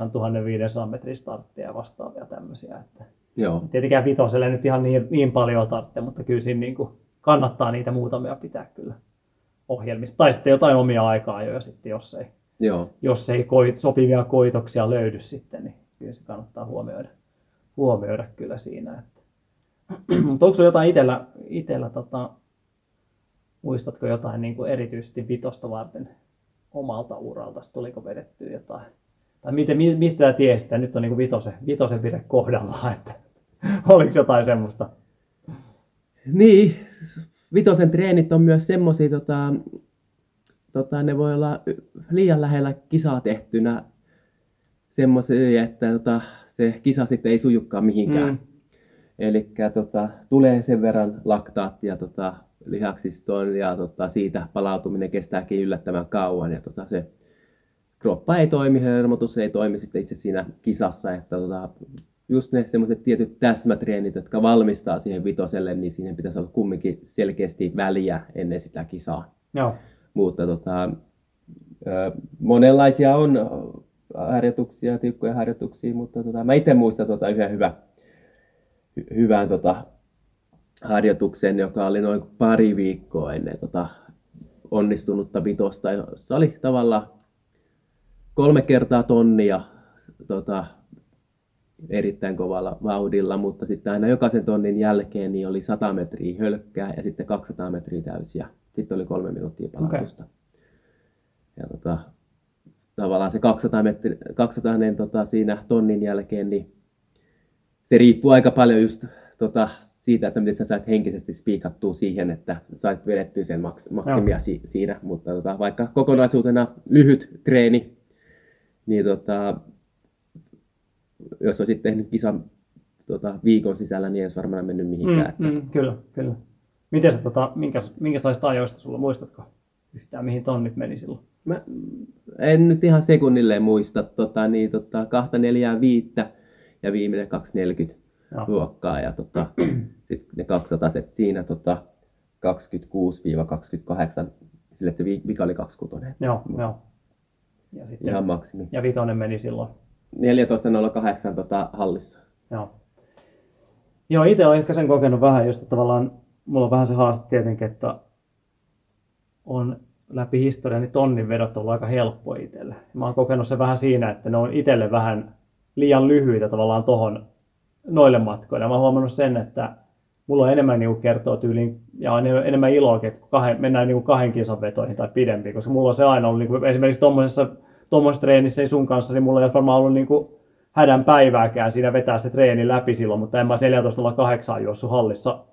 6-8 1500 metrin startteja ja vastaavia tämmöisiä. Että joo, tietenkään vitoselle nyt ihan niin, niin paljon tarvitse, mutta kyllä siinä niin kuin kannattaa niitä muutamia pitää kyllä ohjelmista. Tai sitten jotain omia aikaa jo, ja sitten jos ei, joo. jos ei koit, sopivia koitoksia löydy sitten, niin kyllä se kannattaa huomioida, huomioida kyllä siinä. Että. Mutta onko jotain itellä, itellä tota, muistatko jotain niin kuin erityisesti vitosta varten omalta uralta, tuliko vedettyä jotain? Tai miten, mi- mistä sä tiesit, että nyt on niin kuin vitosen, vitosen vire kohdallaan, että oliko jotain semmoista? Niin, vitosen treenit on myös semmosia, tota, tota, ne voi olla liian lähellä kisaa tehtynä semmoisia, että tota, se kisa sitten ei sujukaan mihinkään. Mm. Eli tota, tulee sen verran laktaattia tota, lihaksistoon ja tota, siitä palautuminen kestääkin yllättävän kauan. Ja tota, se kroppa ei toimi, hermotus ei toimi sitten itse siinä kisassa. Että tota, just ne semmoiset tietyt täsmätreenit, jotka valmistaa siihen vitoselle, niin siihen pitäisi olla kumminkin selkeästi väliä ennen sitä kisaa. Joo, Mutta tota, monenlaisia on harjoituksia, tiukkoja harjoituksia, mutta tota, mä itse muistan tota yhden hyvä, hy, hyvän tota, harjoituksen, joka oli noin pari viikkoa ennen tota, onnistunutta vitosta, jossa oli tavallaan kolme kertaa tonnia tota, erittäin kovalla vauhdilla, mutta sitten aina jokaisen tonnin jälkeen niin oli 100 metriä hölkkää ja sitten 200 metriä täysiä. Sitten oli kolme minuuttia palautusta. Ja tota, tavallaan se 200, metri, 200 tota, siinä tonnin jälkeen, niin se riippuu aika paljon just tota, siitä, että miten sä saat henkisesti spiikattua siihen, että sait vedettyä sen maks, maksimia si, siinä. Mutta tota, vaikka kokonaisuutena lyhyt treeni, niin tota, jos olisit tehnyt kisan tota, viikon sisällä, niin ei olisi varmaan mennyt mihinkään. mm, mm, kyllä, kyllä. Miten sä, tota, minkäs, minkälaista ajoista sulla, muistatko yhtään, mihin tonnit meni silloin? Mä en nyt ihan sekunnilleen muista tota, niin, tota, kahta, neljää, viittä. ja viimeinen 240 Joo. luokkaa ja tota, sitten ne 200 set siinä tota, 26-28, sille että se vi- vika oli 26. Joo, joo. Ja, sitten, Ihan maksimi. ja vitonen meni silloin. 14.08 tota, hallissa. Joo. Joo, itse olen ehkä sen kokenut vähän, just että tavallaan mulla on vähän se haaste tietenkin, että on läpi historian niin tonnin vedot ollut aika helppo itselle. Mä oon kokenut se vähän siinä, että ne on itselle vähän liian lyhyitä tavallaan tohon noille matkoille. Mä oon huomannut sen, että mulla on enemmän niin kertoa tyyliin ja on enemmän iloa, että kahden, mennään niin kahden kisan vetoihin tai pidempi, koska mulla on se aina ollut niin kuin, esimerkiksi tuommoisessa treenissä niin sun kanssa, niin mulla ei ole varmaan ollut niin kuin hädän päivääkään siinä vetää se treeni läpi silloin, mutta en mä 14.08 juossut hallissa.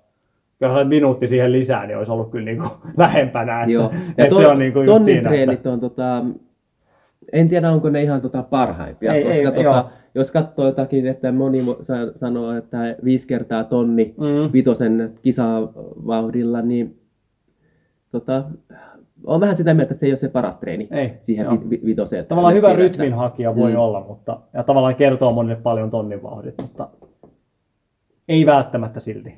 Kyllä se minuutti siihen lisää, niin olisi ollut kyllä niin kuin lähempänä. Että, Joo. että ton- se on niin kuin just siinä, että, on tota, en tiedä onko ne ihan tota parhaimpia, Ei, koska ei, tota, joo. jos katsoo jotakin, että moni mo- sa- sanoo, että viisi kertaa tonni Mm. vitosen kisavauhdilla, niin tota, on vähän sitä mieltä, että se ei ole se paras treeni Ei, siihen joo. vi- vi- vitoseen. tavallaan hyvä Siinä, että- rytmin hakija voi Mm. olla, mutta, ja tavallaan kertoo monille paljon tonnin vauhdit, mutta ei välttämättä silti.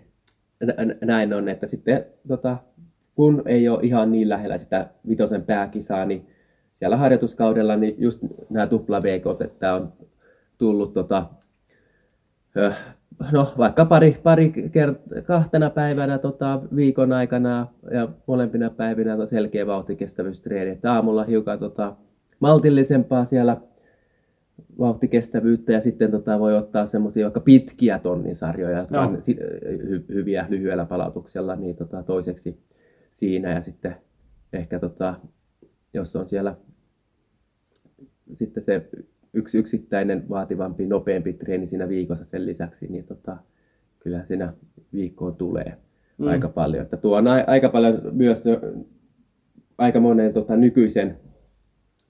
Nä- nä- näin on, että sitten tota, kun ei ole ihan niin lähellä sitä vitosen pääkisaa, niin siellä harjoituskaudella niin just nämä tupla että on tullut tota, ö, no vaikka pari, pari kert- kahtena päivänä tota, viikon aikana ja molempina päivinä on selkeä vauhtikestävyystreeni, että aamulla hiukan tota, maltillisempaa siellä vauhtikestävyyttä ja sitten tota, voi ottaa semmoisia vaikka pitkiä tonnisarjoja, jotka Joo. on hy- hyviä lyhyellä palautuksella niin tota, toiseksi siinä ja sitten ehkä tota, jos on siellä sitten se yksi yksittäinen vaativampi, nopeampi treeni siinä viikossa sen lisäksi, niin tota, kyllä siinä viikkoon tulee Mm. mm. aika paljon. Että tuo on a- aika paljon myös no, aika monen tota, nykyisen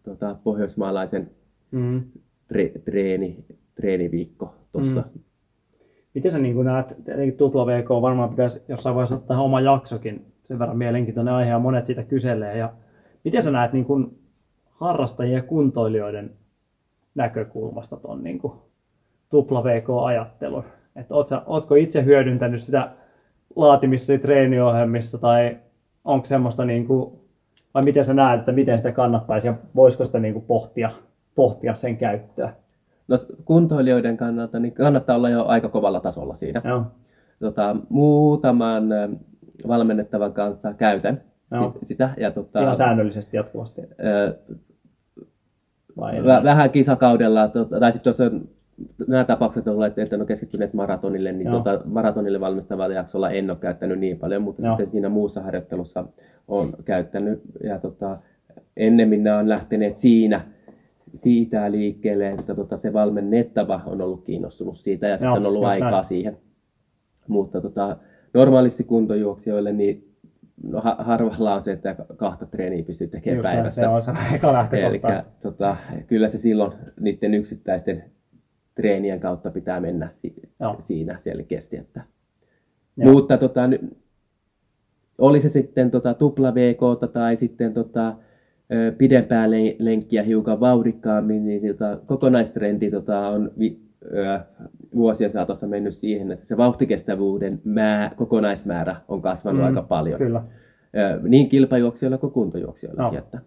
tota, pohjoismaalaisen Mm. Tre- treeni, treeniviikko tuossa. Mm. Miten sä niin näet, tietenkin tupla VK varmaan pitäisi jossain vaiheessa ottaa oma jaksokin, sen verran mielenkiintoinen aihe ja monet siitä kyselee. Ja miten sä näet niin kuin harrastajien ja kuntoilijoiden näkökulmasta ton niin kuin tupla VK-ajattelun? Että itse hyödyntänyt sitä laatimissa treeniohjelmissa tai onko semmoista niin kuin, vai miten sä näet, että miten sitä kannattaisi ja voisiko sitä niin pohtia, pohtia sen käyttöä? No kuntoilijoiden kannalta niin kannattaa olla jo aika kovalla tasolla siinä. Joo. Tota, muutaman valmennettavan kanssa käytän Joo. sit, sitä. Ja tota, Ihan säännöllisesti jatkuvasti. ö, Vai Vä, vähän kisakaudella, tota, tai sitten jos on nämä tapaukset on olleet, että on keskittyneet maratonille, niin Joo. tota, maratonille valmistavalla jaksolla en ole käyttänyt niin paljon, mutta Joo. sitten siinä muussa harjoittelussa on käyttänyt. Ja tota, ennemmin nämä on lähteneet siinä siitä liikkeelle, että tota, se valmennettava on ollut kiinnostunut siitä ja sitten on ollut aikaa näin. siihen. Mutta tota, normaalisti kuntojuoksijoille niin no, ha- harvalla on se, että kahta treeniä pystyy tekemään Just näin, päivässä. Se on se eka lähtökohta. Eli tota, kyllä se silloin niiden yksittäisten treenien kautta pitää mennä si- Joo. siinä selkeästi. Että. Joo. Mutta tota, oli se sitten tota, tupla VK tai sitten tota, pidempää len- lenkkiä hiukan vauhdikkaammin, niin tota, kokonaistrendi tota, on vi- ö, vuosien saatossa mennyt siihen, että se vauhtikestävyyden mää, kokonaismäärä on kasvanut Mm, aika paljon. Kyllä. Ö, niin kilpajuoksijoilla kuin kuntojuoksijoillakin. Joo. Että.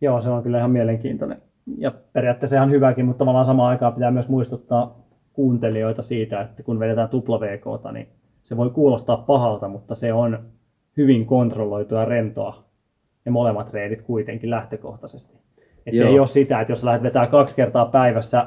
Joo, se on kyllä ihan mielenkiintoinen. Ja periaatteessa ihan hyväkin, mutta tavallaan samaan aikaan pitää myös muistuttaa kuuntelijoita siitä, että kun vedetään tupla VKta, niin se voi kuulostaa pahalta, mutta se on hyvin kontrolloitua ja rentoa ne molemmat treenit kuitenkin lähtökohtaisesti. Et se ei ole sitä, että jos lähdet vetää kaksi kertaa päivässä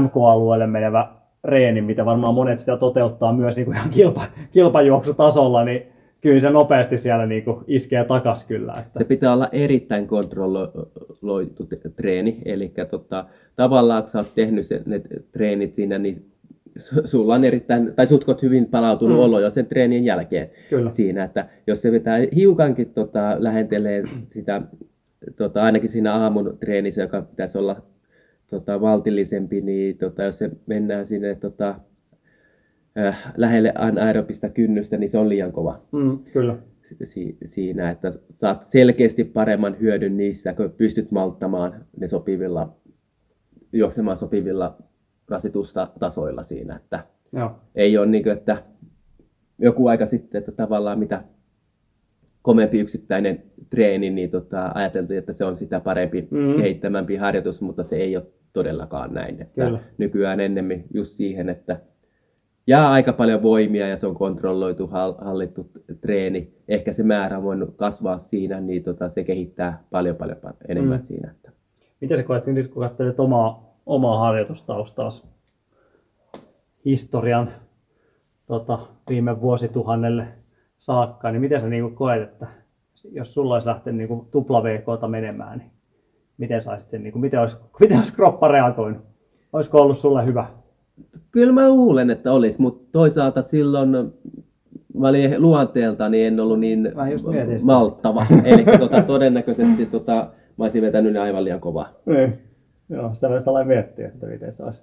MK-alueelle menevä reeni, mitä varmaan monet sitä toteuttaa myös niin kuin ihan kilpa, kilpajuoksutasolla, niin kyllä se nopeasti siellä niin kuin iskee takas kyllä. Että, Se pitää olla erittäin kontrolloitu treeni, eli tota, tavallaan kun sä oot tehnyt sen, ne treenit siinä, niin sulla on erittäin, tai sutkot hyvin palautunut Mm. olo jo sen treenin jälkeen Kyllä. siinä, että jos se vetää hiukankin tota, lähentelee sitä, tota, ainakin siinä aamun treenissä, joka pitäisi olla tota, valtillisempi, niin tota, jos se mennään sinne tota, äh, lähelle anaerobista kynnystä, niin se on liian kova Mm, kyllä. si- siinä, että saat selkeästi paremman hyödyn niissä, kun pystyt malttamaan ne sopivilla, juoksemaan sopivilla rasitusta tasoilla siinä, että Joo. ei ole niin kuin, että joku aika sitten, että tavallaan mitä komempi yksittäinen treeni, niin tota, ajateltiin, että se on sitä parempi, Mm. kehittämämpi harjoitus, mutta se ei ole todellakaan näin. Että Kyllä. nykyään ennemmin just siihen, että jää aika paljon voimia ja se on kontrolloitu, hal- hallittu treeni. Ehkä se määrä on voinut kasvaa siinä, niin tota, se kehittää paljon paljon pa- enemmän Mm. mm. siinä. Että. Miten sä koet nyt, kun katselet omaa, omaa harjoitustaustaas historian tota, viime vuosituhannelle saakka, niin miten sä niin koet, että jos sulla olisi lähtenyt niin tupla VKta menemään, niin miten saisit sen, niin kuin, miten, olisi, miten olisi kroppa reagoinut? Olisiko ollut sulle hyvä? Kyllä mä luulen, että olisi, mutta toisaalta silloin mä olin luonteelta, niin en ollut niin malttava. Eli tota, todennäköisesti tota, mä olisin vetänyt aivan liian kovaa. Niin. Joo, sitä myös tällainen miettiä, että miten se olisi.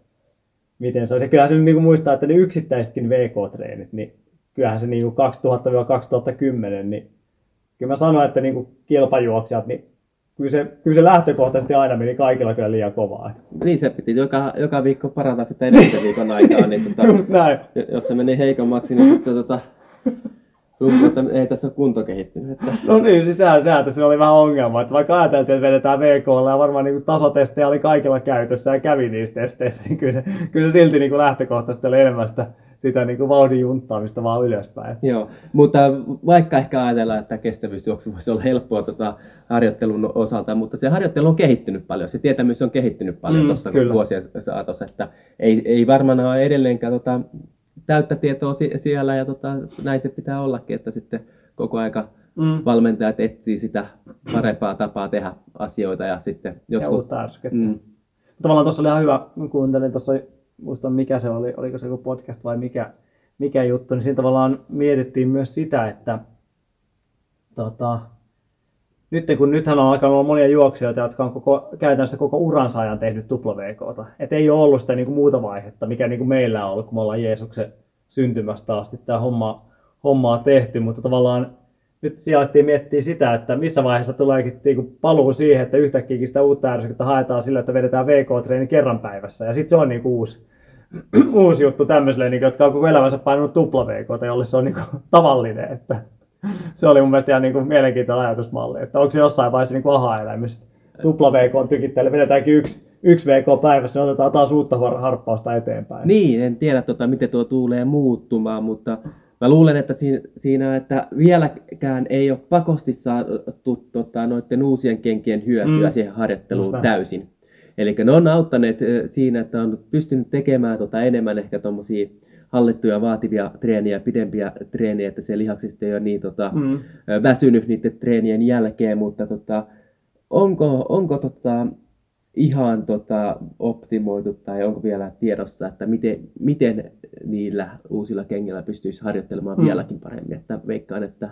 Miten se olisi. Ja kyllähän se niin muistaa, että ne yksittäisetkin VK-treenit, niin kyllähän se niin 2000-2010, niin kyllä mä sanoin, että niin kilpajuoksijat, niin kyllä se, kyllä se lähtökohtaisesti aina meni kaikilla kyllä liian kovaa. Niin se piti joka, joka viikko parantaa sitä edellisen viikon aikaa, niin tota, Just näin. jos se meni heikommaksi, niin sitten tota, tuntuu, että ei tässä ole kunto kehittynyt. Että, No niin, siis sehän, sehän tässä oli vähän ongelma, että vaikka ajateltiin, että vedetään VKlla ja varmaan niin tasotestejä oli kaikilla käytössä ja kävi niissä testeissä, niin kyllä se, kyllä se silti niin lähtökohtaisesti oli enemmän sitä, sitä niin vauhdin junttaamista vaan ylöspäin. Joo, mutta vaikka ehkä ajatellaan, että kestävyysjuoksu voisi olla helppoa tota harjoittelun osalta, mutta se harjoittelu on kehittynyt paljon, se tietämys on kehittynyt paljon Mm, tuossa vuosien saatossa, että ei, ei varmaan ole edelleenkään tota, täyttä tietoa si- siellä ja tota, näin se pitää ollakin, että sitten koko aika Mm. valmentajat etsii sitä parempaa tapaa tehdä asioita ja sitten Ja jotkut... uutta ärskettä. Mm, Tavallaan tuossa oli ihan hyvä, kun kuuntelin tuossa, muistan mikä se oli, oliko se joku podcast vai mikä, mikä juttu, niin siinä tavallaan mietittiin myös sitä, että tota, nyt kun nythän on alkanut olla monia juoksijoita, jotka on koko, käytännössä koko uransa ajan tehnyt tupla VKta. Et ei ole ollut sitä niin kuin muuta vaihetta, mikä niin kuin meillä on ollut, kun me ollaan Jeesuksen syntymästä asti tämä homma, hommaa tehty, mutta tavallaan nyt siellä alettiin miettiä sitä, että missä vaiheessa tuleekin niin paluu siihen, että yhtäkkiä sitä uutta ärsykettä haetaan sillä, että vedetään VK-treeni kerran päivässä. Ja sitten se on niin kuin uusi, uusi juttu tämmöiselle, niin kuin, jotka on koko elämänsä painanut tupla VK, jolle se on niin kuin, tavallinen. Että se oli mun mielestä ihan niin kuin mielenkiintoinen ajatusmalli, että onko se jossain vaiheessa niin kuin aha-elämistä. Tupla VK on tykittäjälle, vedetäänkin yksi, yksi VK päivässä, niin otetaan taas uutta har- harppausta eteenpäin. Niin, en tiedä tota, miten tuo tulee muuttumaan, mutta mä luulen, että siinä, että vieläkään ei ole pakosti saatu tota, noiden uusien kenkien hyötyä Mm. siihen harjoitteluun näin. täysin. Eli ne on auttaneet eh, siinä, että on pystynyt tekemään tota enemmän ehkä tuommoisia hallittuja vaativia treeniä, pidempiä treeniä, että se lihaksista ei ole niin tota, Mm. väsynyt niiden treenien jälkeen, mutta tota, onko, onko tota, ihan tota, optimoitu tai onko vielä tiedossa, että miten, miten niillä uusilla kengillä pystyisi harjoittelemaan Mm. vieläkin paremmin. Että veikkaan, että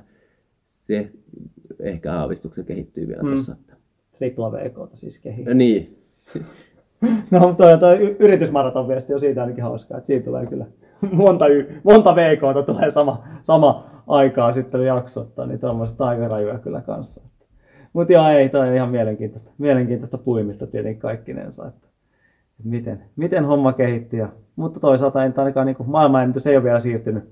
se ehkä aavistuksen kehittyy vielä Mm. tuossa. Että... Tripla VK siis kehiin. Niin, No, mutta toi, toi y- yritysmaraton viesti on siitä ainakin hauskaa, että siitä tulee kyllä monta, y- monta VKta tulee sama, sama aikaa sitten jaksottaa, niin tuommoiset aika rajuja kyllä kanssa. Mutta joo, ei, toi on ihan mielenkiintoista, mielenkiintoista puimista tietenkin kaikkinensa, että, miten, miten homma kehittyy. Ja, mutta toisaalta nyt ainakaan niin maailmanennätys ei ole vielä siirtynyt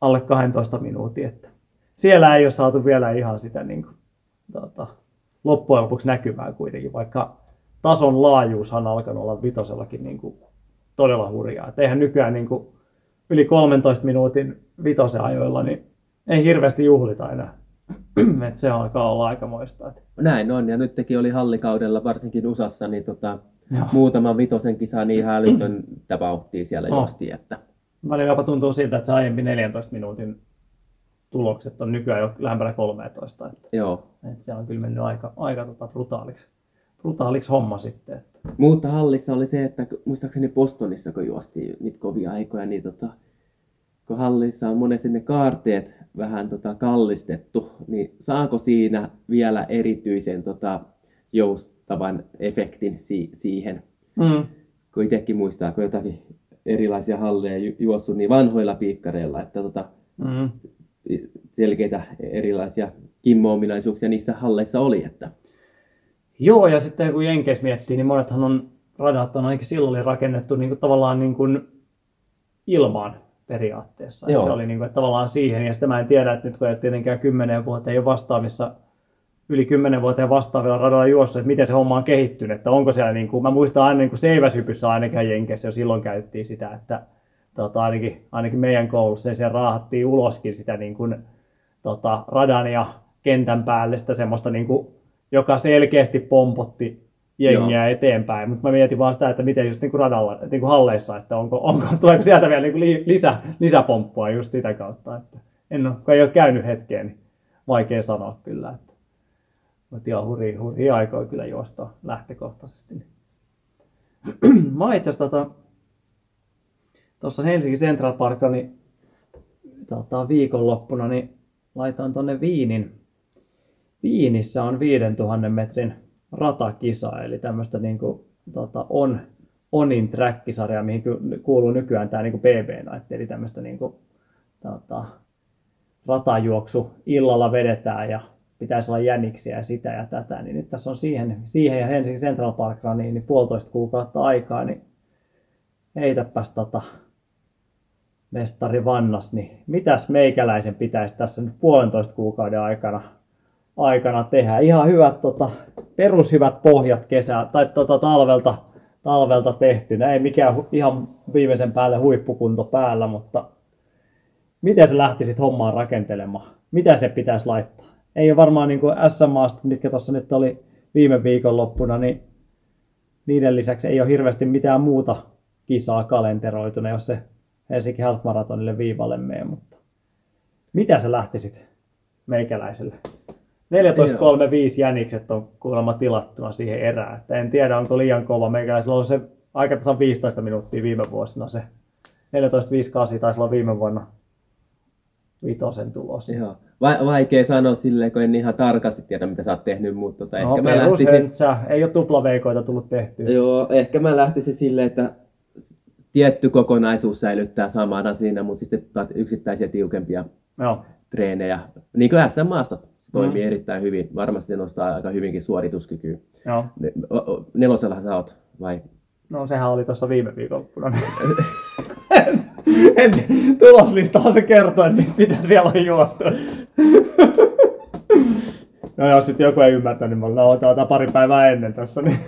alle 12 minuutin, että siellä ei ole saatu vielä ihan sitä niin kuin, tota, loppujen lopuksi näkymään kuitenkin, vaikka tason laajuushan on alkanut olla vitosellakin niin kuin todella hurjaa. Et eihän nykyään niin kuin yli 13 minuutin vitosen ajoilla, niin ei hirveästi juhlita enää. Et se alkaa olla aikamoista. Näin on. Ja nyt teki oli hallikaudella, varsinkin USAssa, niin tota, Joo. muutaman vitosen kisa niin ihan älytöntä vauhtia siellä Oh. juostiin. Että, välillä jopa tuntuu siltä, että se aiempi 14 minuutin tulokset on nykyään jo lähempänä 13. Että, joo. et se on kyllä mennyt aika, aika tota brutaaliksi, brutaaliksi homma sitten. Että. Mutta hallissa oli se, että muistaakseni Bostonissa, kun juostiin niitä kovia aikoja, niin tota, kun hallissa on monesti ne kaarteet vähän tota kallistettu, niin saako siinä vielä erityisen tota, joustavan efektin si- siihen? Mm. Kun itsekin muistaa, kun jotakin erilaisia halleja ju- juossut niin vanhoilla piikkareilla, että tota, Mm. selkeitä erilaisia kimmo-ominaisuuksia niissä halleissa oli. Että, Joo, ja sitten kun Jenkeissä miettii, niin monethan on radat on ainakin silloin rakennettu niin kuin tavallaan niin kuin ilmaan periaatteessa. Joo. se oli niin kuin, että tavallaan siihen, ja sitten mä en tiedä, että nyt kun ei tietenkään kymmenen vuotta ei ole vastaavissa, yli kymmenen vuoteen vastaavilla radoilla juossut, että miten se homma on kehittynyt, että onko siellä, niin kuin, mä muistan aina niin kuin seiväsypyssä ainakin Jenkeissä jo silloin käytettiin sitä, että tota, ainakin, ainakin meidän koulussa siellä raahattiin uloskin sitä niin kuin, tota, radan ja kentän päälle sitä semmoista, niin kuin, joka selkeästi pompotti jengiä Joo. eteenpäin, mutta mä mietin vaan sitä, että miten just niin kuin radalla, niin kuin halleissa, että onko, onko, tuleeko sieltä vielä niin kuin lisä, lisäpomppua just sitä kautta, että en ole, kun ei ole käynyt hetkeen, niin vaikea sanoa kyllä, että mutta ihan hurja, hurja aikoja kyllä juosta lähtökohtaisesti. niin. mä itse asiassa tota, tuossa Helsingin Central Parkilla, niin tota, viikonloppuna niin laitoin tonne Viinin. Viinissä on 5000 metrin ratakisa, eli tämmöistä niin kuin, tota, on, Onin track-sarjaa, mihin kuuluu nykyään tämä niin PB Night, eli tämmöistä niin kuin, tota, ratajuoksu illalla vedetään ja pitäisi olla jäniksiä ja sitä ja tätä, niin nyt tässä on siihen, siihen ja Helsingin Central Parkilla niin, niin puolitoista kuukautta aikaa, niin heitäpäs tota mestari Vannas, niin mitäs meikäläisen pitäisi tässä nyt puolentoista kuukauden aikana, aikana tehdä? Ihan hyvät, tota, perushyvät pohjat kesää tai tota, talvelta, talvelta tehtynä. Ei mikään ihan viimeisen päälle huippukunto päällä, mutta miten sä lähtisit hommaan rakentelemaan? Mitä se pitäisi laittaa? Ei ole varmaan niin kuin SM-maasta, mitkä tuossa nyt oli viime viikonloppuna, niin niiden lisäksi ei ole hirveästi mitään muuta kisaa kalenteroituna, jos se Helsinki Half Marathonille viivalle mene, mutta mitä sä lähtisit meikäläiselle? 14.35 jänikset on kuulemma tilattuna siihen erään, että en tiedä onko liian kova. Meikäläisellä on se aika tasan 15 minuuttia viime vuosina se 14.58 taisi olla viime vuonna vitosen tulos. Joo. Va- vaikea sanoa silleen, kun en ihan tarkasti tiedä, mitä sä oot tehnyt, mutta tota, No, ehkä mä lähtisin... Ei ole tuplaveikoita tullut tehtyä. Joo, ehkä mä lähtisin silleen, että tietty kokonaisuus säilyttää samana siinä, mutta sitten yksittäisiä tiukempia Joo. treenejä. Niin kuin SM-maasta se toimii Mm. erittäin hyvin. Varmasti nostaa aika hyvinkin suorituskykyä. Joo. Nelosellahan sä oot, vai? No sehän oli tuossa viime viikonloppuna. En tiedä, Tuloslistahan se kertoo, että mitä siellä on juostu. No jos nyt joku ei ymmärtänyt, niin mä otan pari päivää ennen tässä. Niin.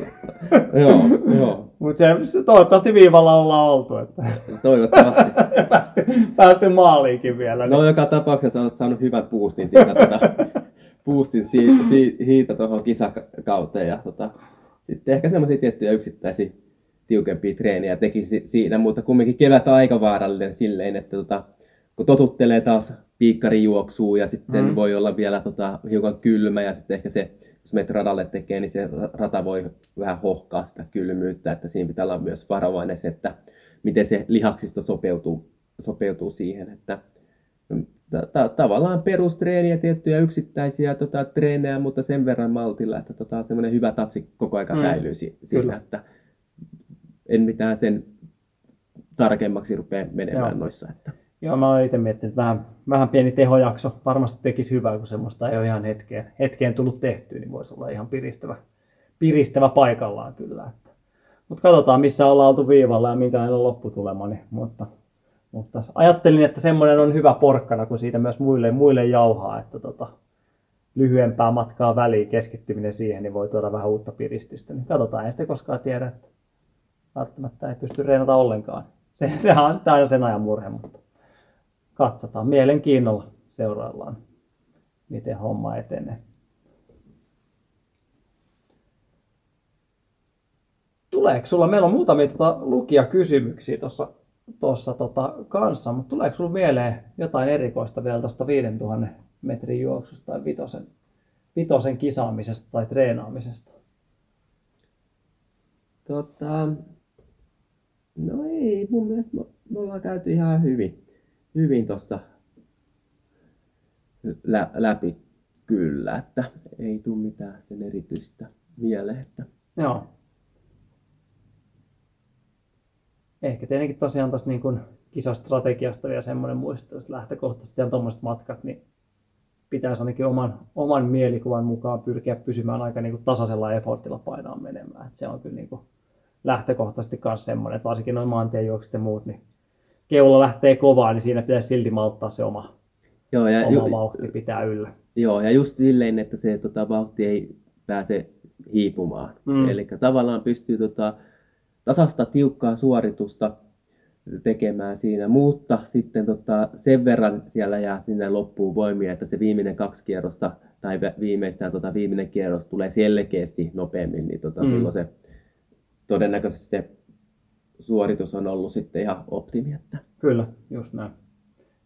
joo, joo. Mutta se, toivottavasti viivalla ollaan oltu, että Toivottavasti. päästy, päästy maaliinkin vielä. No joka tapauksessa olet saanut hyvän boostin siitä, tota, boostin si, si, siitä tuohon kisakauteen ja tota, sitten ehkä semmoisia tiettyjä yksittäisiä tiukempia treenejä tekisi siinä, mutta kumminkin kevät on aika vaarallinen silleen, että tota, kun totuttelee taas piikkarijuoksuun ja sitten Mm. voi olla vielä tota, hiukan kylmä ja sitten ehkä se, jos menet radalle tekee, niin se ra- rata voi vähän hohkaa sitä kylmyyttä, että siinä pitää olla myös varovainen se, että miten se lihaksisto sopeutuu, sopeutuu siihen, että ta- ta- tavallaan perustreeniä, tiettyjä yksittäisiä tota, treenejä, mutta sen verran maltilla, että tota, semmoinen hyvä tatsi koko ajan Mm, säilyy si- siinä, kyllä. että en mitään sen tarkemmaksi rupea menemään Joo. noissa. Että. Joo, mä oon itse miettinyt, että vähän, vähän pieni tehojakso varmasti tekisi hyvää, kun semmoista ei ole ihan hetkeen, hetkeen tullut tehtyä, niin voisi olla ihan piristävä, piristävä paikallaan kyllä. Että. Mutta katsotaan, missä ollaan oltu viivalla ja minkälainen on lopputulema. Niin, mutta, mutta ajattelin, että semmoinen on hyvä porkkana, kun siitä myös muille, muille jauhaa, että tota, lyhyempää matkaa väliin keskittyminen siihen, niin voi tuoda vähän uutta piristystä. Niin katsotaan, ei sitä koskaan tiedä, että välttämättä ei pysty reenata ollenkaan. Se, sehän on sitten aina sen ajan murhe, mutta katsotaan. Mielenkiinnolla seuraillaan, miten homma etenee. Tuleeko sulla, meillä on muutamia tota, lukijakysymyksiä tuossa tuossa tota, kanssa, mutta tuleeko sulla mieleen jotain erikoista vielä tuosta 5000 metrin juoksusta tai vitosen, vitosen kisaamisesta tai treenaamisesta? Tota, no ei, mun mielestä me, me ollaan käyty ihan hyvin, hyvin tuossa lä, läpi kyllä, että ei tule mitään sen erityistä mieleen. Että Joo. Ehkä tietenkin tosiaan tuosta niin kuin kisastrategiasta vielä semmoinen muisto, että lähtökohtaisesti on tuommoiset matkat, niin pitäisi ainakin oman, oman mielikuvan mukaan pyrkiä pysymään aika niin kuin tasaisella effortilla painaa menemään. Et se on kyllä niin kuin lähtökohtaisesti myös semmoinen, että varsinkin noin maantiejuokset ja muut, niin keula lähtee kovaa, niin siinä pitäisi silti malttaa se oma, Joo, ja, oma ju, vauhti pitää yllä. joo, ja just silleen, että se tota, vauhti ei pääse hiipumaan. Mm. Eli tavallaan pystyy tota, tasasta tiukkaa suoritusta tekemään siinä, mutta sitten tota, sen verran siellä jää sinne loppuun voimia, että se viimeinen kaksi kierrosta tai viimeistään tota, viimeinen kierros tulee selkeästi nopeammin, niin tota, Mm. silloin se todennäköisesti se suoritus on ollut sitten ihan optimi. Että. Kyllä, just näin.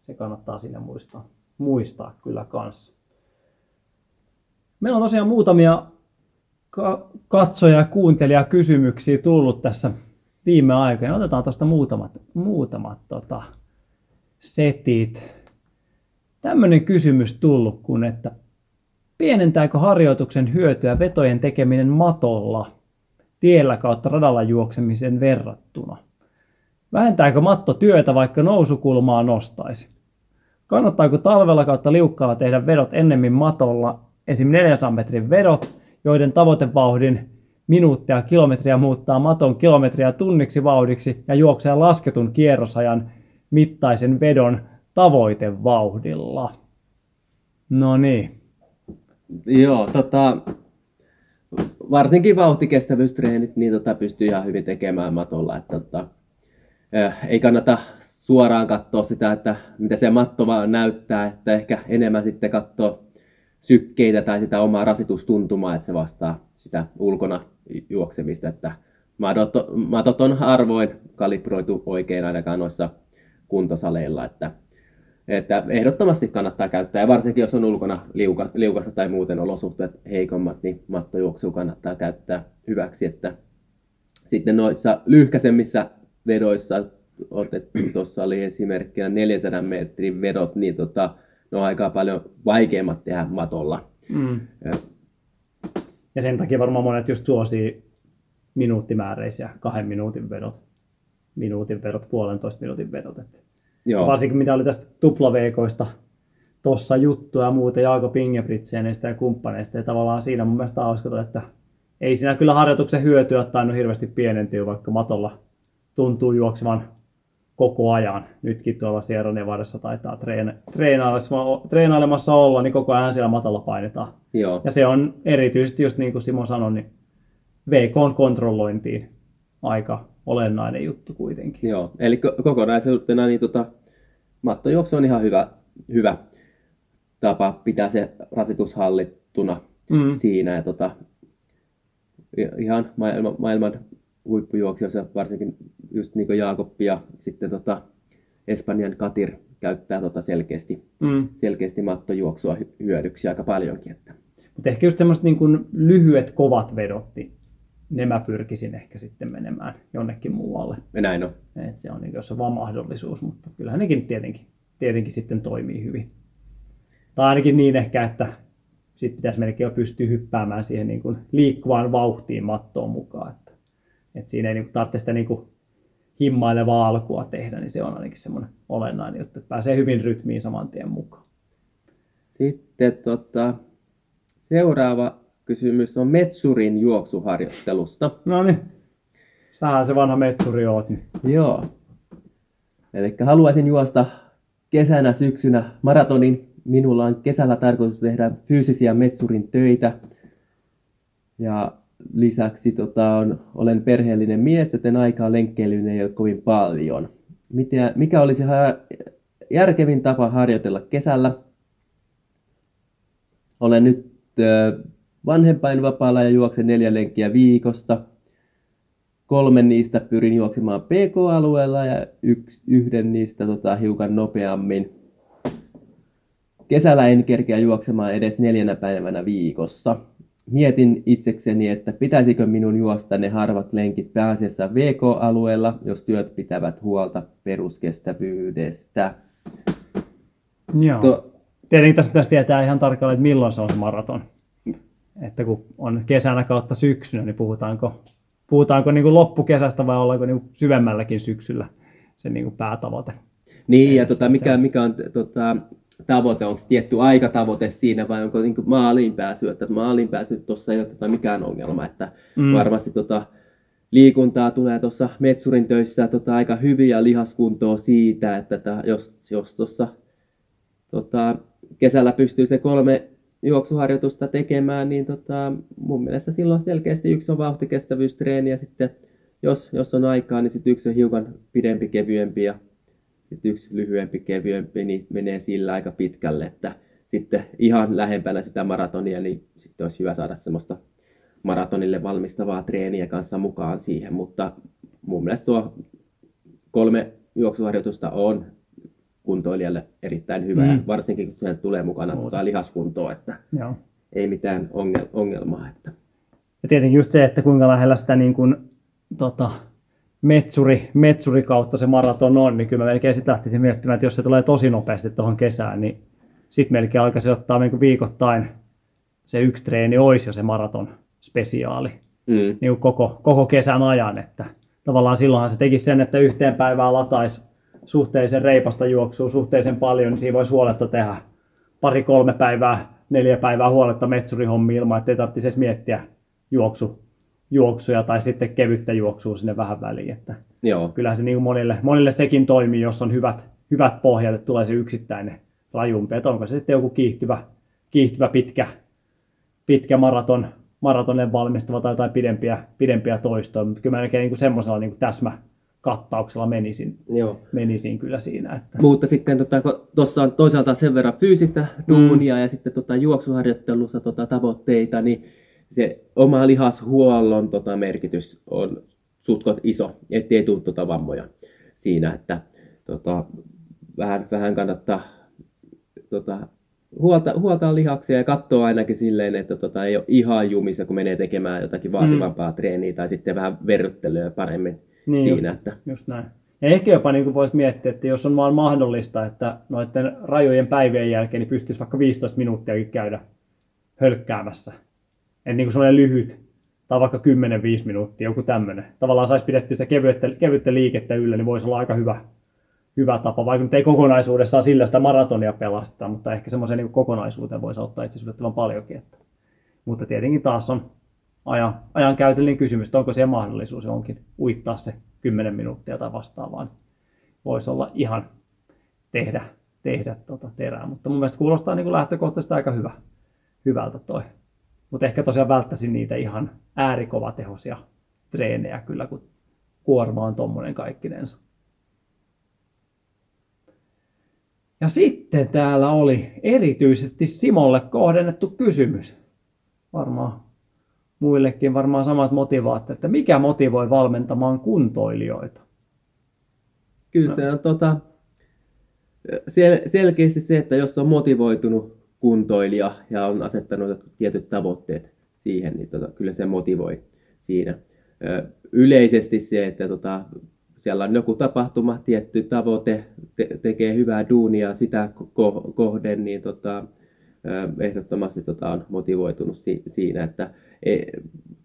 Se kannattaa sinne muistaa, muistaa kyllä kanssa. Meillä on tosiaan muutamia katsoja- ja kuuntelijakysymyksiä tullut tässä viime aikoina. Otetaan tuosta muutamat, muutamat tota, setit. Tämmöinen kysymys tullut, kun että pienentääkö harjoituksen hyötyä vetojen tekeminen matolla tiellä kautta radalla juoksemisen verrattuna? Vähentääkö matto työtä, vaikka nousukulmaa nostaisi? Kannattaako talvella kautta liukkaalla tehdä vedot ennemmin matolla, esim. 400 metrin vedot, joiden tavoitevauhdin minuuttia kilometriä muuttaa maton kilometriä tunniksi vauhdiksi ja juoksee lasketun kierrosajan mittaisen vedon tavoitevauhdilla? No niin. Joo, tota, varsinkin vauhtikestävyystreenit niin tota, pystyy ihan hyvin tekemään matolla. Että, tota, eh, ei kannata suoraan katsoa sitä, että mitä se matto vaan näyttää, että ehkä enemmän sitten katsoa sykkeitä tai sitä omaa rasitustuntumaa, että se vastaa sitä ulkona juoksemista, että matot, matot on harvoin kalibroitu oikein ainakaan noissa kuntosaleilla, että, että ehdottomasti kannattaa käyttää, ja varsinkin jos on ulkona liuka, liukasta tai muuten olosuhteet heikommat, niin mattojuoksua kannattaa käyttää hyväksi, että sitten noissa lyhkäisemmissä vedoissa, otettu, tuossa oli esimerkkinä 400 metrin vedot, niin tota, ne on aika paljon vaikeammat tehdä matolla. Mm. Ja sen takia varmaan monet just suosii minuuttimääräisiä kahden minuutin vedot, minuutin vedot, puolentoista minuutin vedot. Että Joo, Varsinkin mitä oli tästä tuplaveikoista tuossa juttua ja muuta Jaakob Ingebrigtsenistä ja kumppaneista. Ja tavallaan siinä mun mielestä hauskata, että ei siinä kyllä harjoituksen hyötyä tainnut hirveästi pienentyä, vaikka matolla tuntuu juoksevan koko ajan. Nytkin tuolla Sierra Nevadassa taitaa treena, treenailemassa, treenailemassa olla, niin koko ajan siellä matolla painetaan. joo. Ja se on erityisesti, just niin kuin Simo sanoi, niin VK-kontrollointiin aika olennainen juttu kuitenkin. Joo, eli ko- kokonaisuutena niin tota, mattojuoksu on ihan hyvä, hyvä tapa pitää se rasitus hallittuna Mm. siinä. Ja tota, ihan maailman, maailman huippujuoksijoissa, varsinkin just niin kuin Jaakoppi ja sitten tota, Espanjan Katir käyttää tota selkeästi, Mm. selkeästi mattojuoksua hy- hyödyksi aika paljonkin. Että. Mutta ehkä just semmoiset niin kuin lyhyet, kovat vedot, niin ne mä pyrkisin ehkä sitten menemään jonnekin muualle. Ja näin on. Et se on niin, jos on vaan mahdollisuus, mutta kyllähän nekin tietenkin, tietenkin sitten toimii hyvin. Tai ainakin niin ehkä, että sitten pitäisi melkein jo pystyä hyppäämään siihen niin kuin liikkuvaan vauhtiin mattoon mukaan. Että, siinä ei niin kuin tarvitse sitä niin kuin himmailevaa alkua tehdä, niin se on ainakin semmoinen olennainen juttu, että pääsee hyvin rytmiin saman tien mukaan. Sitten tota, seuraava kysymys on Metsurin juoksuharjoittelusta. No niin, sähän se vanha metsuri oot. Niin. Joo. Eli haluaisin juosta kesänä, syksynä maratonin. Minulla on kesällä tarkoitus tehdä fyysisiä metsurin töitä. Ja lisäksi tota, on, olen perheellinen mies, joten aikaa lenkkeilyyn ei ole kovin paljon. Mitä, mikä olisi ha- järkevin tapa harjoitella kesällä? Olen nyt ö, vanhempainvapaalla ja juoksen neljä lenkkiä viikosta. Kolme niistä pyrin juoksemaan PK-alueella ja yks, yhden niistä tota, hiukan nopeammin. Kesällä en kerkeä juoksemaan edes neljänä päivänä viikossa. Mietin itsekseni, että pitäisikö minun juosta ne harvat lenkit pääasiassa VK-alueella, jos työt pitävät huolta peruskestävyydestä. Joo. To, Tietenkin tässä pitäisi tietää ihan tarkalleen, että milloin se on se maraton. Että kun on kesänä kautta syksynä, niin puhutaanko, puhutaanko niin kuin loppukesästä vai ollaanko niin kuin syvemmälläkin syksyllä se niin kuin päätavoite. niin, ja Eli tota, mikä, mikä on tota, tavoite, onko tietty aikatavoite siinä vai onko niin maaliin pääsy, että maaliin pääsy tuossa ei ole tota mikään ongelma, että Mm. varmasti tota, liikuntaa tulee tuossa metsurin töissä tota, aika hyvin ja lihaskuntoa siitä, että tota, jos, jos tuossa tota, kesällä pystyy se kolme juoksuharjoitusta tekemään, niin tota, mun mielestä silloin selkeästi yksi on vauhtikestävyystreeni ja sitten jos, jos on aikaa, niin sitten yksi on hiukan pidempi, kevyempi ja sitten yksi lyhyempi, kevyempi, niin menee sillä aika pitkälle, että sitten ihan lähempänä sitä maratonia, niin sitten olisi hyvä saada semmoista maratonille valmistavaa treeniä kanssa mukaan siihen, mutta mun mielestä tuo kolme juoksuharjoitusta on kuntoilijalle erittäin hyvä, mm. varsinkin kun siihen tulee mukana tuota lihaskuntoa, että Joo. ei mitään ongel- ongelmaa. Että. Ja tietenkin just se, että kuinka lähellä sitä niin kuin, tota, metsuri, metsuri kautta se maraton on, niin kyllä mä melkein sitten lähtisin miettimään, että jos se tulee tosi nopeasti tuohon kesään, niin sitten melkein alkaisi ottaa niin viikoittain se yksi treeni olisi jo se maraton spesiaali mm. niin koko, koko kesän ajan, että tavallaan silloinhan se teki sen, että yhteen päivään lataisi suhteellisen reipasta juoksua suhteellisen paljon, niin siinä voisi huoletta tehdä pari-kolme päivää, neljä päivää huoletta metsurihommi ilman, että ei tarvitsisi edes miettiä juoksu, juoksuja tai sitten kevyttä juoksua sinne vähän väliin. Että Joo. Kyllähän se niin monille, monille sekin toimii, jos on hyvät, hyvät pohjat, että tulee se yksittäinen rajumpi. Että onko se sitten joku kiihtyvä, kiihtyvä pitkä, pitkä maraton, maratonen valmistava tai jotain pidempiä, pidempiä toistoja, mutta kyllä mä melkein niin semmoisella niin täsmä, kattauksella menisin, Joo. menisin kyllä siinä. Että... Mutta sitten tuossa tota, on toisaalta sen verran fyysistä duunia mm. ja sitten tota, juoksuharjoittelussa tota, tavoitteita, niin se oma lihashuollon tota, merkitys on sutkot iso, ettei tule tota, vammoja siinä, että tota, vähän, vähän kannattaa tota, huolta, huolta lihaksia ja katsoa ainakin silleen, että tota, ei ole ihan jumissa, kun menee tekemään jotakin vaativampaa mm. treeniä tai sitten vähän verryttelyä paremmin niin, siinä. Just, että... just näin. Ja ehkä jopa niin voisi miettiä, että jos on vaan mahdollista, että noiden rajojen päivien jälkeen niin pystyisi vaikka 15 minuuttia käydä hölkkäämässä. Että niin sellainen lyhyt, tai vaikka 10-5 minuuttia, joku tämmöinen. Tavallaan saisi pidettyä sitä kevyttä, kevyttä liikettä yllä, niin voisi olla aika hyvä, hyvä tapa, vaikka nyt ei kokonaisuudessaan sillä sitä maratonia pelasteta, mutta ehkä semmoisen niin kokonaisuuteen voisi auttaa itse asiassa paljonkin. Että. Mutta tietenkin taas on ajan, ajan käytöllinen kysymys, että onko siellä mahdollisuus johonkin uittaa se 10 minuuttia tai vastaavaan. Voisi olla ihan tehdä, tehdä tota terää, mutta mun mielestä kuulostaa niin lähtökohtaisesti aika hyvä, hyvältä toi. Mutta ehkä tosiaan välttäisin niitä ihan äärikovatehoisia treenejä kyllä, kun kuorma on tommonen kaikkinensa. Ja sitten täällä oli erityisesti Simolle kohdennettu kysymys. Varmaan muillekin varmaan samat motivaattorit, että mikä motivoi valmentamaan kuntoilijoita? Kyllä se on tota, sel- selkeästi se, että jos on motivoitunut kuntoilija ja on asettanut tietyt tavoitteet siihen, niin tota, kyllä se motivoi siinä. Yleisesti se, että tota, siellä on joku tapahtuma, tietty tavoite, te- tekee hyvää duunia sitä ko- kohden, niin tota, ehdottomasti tota, on motivoitunut si- siinä, että e,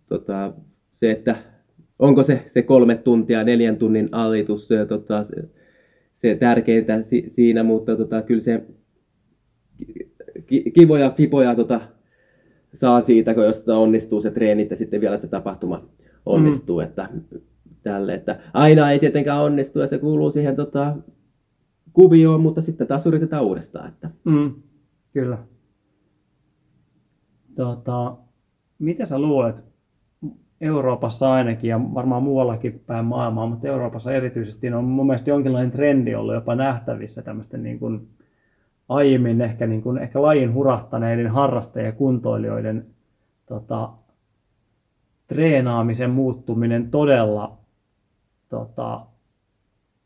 tota, se, että onko se, se kolme tuntia, neljän tunnin alitus tota, se, se tärkeintä si, siinä, mutta tota, kyllä se ki, kivoja fipoja tota, saa siitä, kun jos onnistuu se treenit ja sitten vielä se tapahtuma onnistuu, mm. että tälle, että aina ei tietenkään onnistu ja se kuuluu siihen tota, kuvioon, mutta sitten taas yritetään uudestaan. Että. Mm, kyllä. Tota, mitä sä luulet, Euroopassa ainakin ja varmaan muuallakin päin maailmaa, mutta Euroopassa erityisesti on mun mielestä jonkinlainen trendi ollut jopa nähtävissä tämmöisten niin kuin aiemmin ehkä, niin kuin, ehkä lajin hurahtaneiden harrastajien ja kuntoilijoiden tota, treenaamisen muuttuminen todella tota,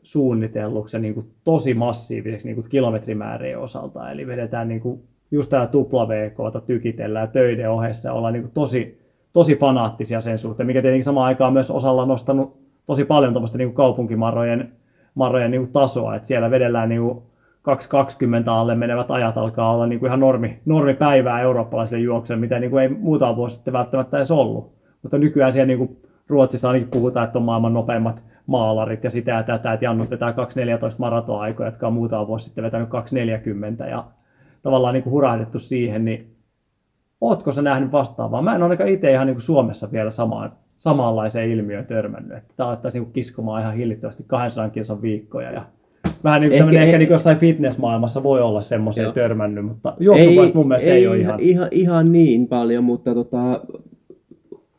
suunnitelluksi ja niin kuin tosi massiiviseksi niin kuin kilometrimäärien osalta. Eli vedetään niin kuin just tämä tupla VK tykitellään töiden ohessa ja ollaan niin kuin tosi, tosi fanaattisia sen suhteen, mikä tietenkin samaan aikaan myös osalla nostanut tosi paljon niin kaupunkimarrojen marrojen niin kuin tasoa, että siellä vedellään niin kuin 2.20 alle menevät ajat alkaa olla niin kuin ihan normi, normipäivää eurooppalaisille juokselle, mitä niin kuin ei muutama vuosi sitten välttämättä edes ollut. Mutta nykyään siellä niin kuin Ruotsissa ainakin puhutaan, että on maailman nopeimmat maalarit ja sitä ja tätä, että Jannut vetää 2.14 maratoaikoja, jotka on muutama vuosi sitten vetänyt 2.40 ja tavallaan niin kuin hurahdettu siihen, niin ootko sä nähnyt vastaavaa? Mä en ainakaan itse ihan niin kuin Suomessa vielä samaan, samanlaiseen ilmiöön törmännyt. Että tämä alettaisiin niin kiskomaan ihan hillittävästi 200 kilsan viikkoja. Ja vähän niin kuin ehkä, ehkä niin jossain fitnessmaailmassa voi olla semmoisia törmännyt, mutta juoksupuolesta mun mielestä ei, ei ole ihan... ihan... Ihan niin paljon, mutta tota,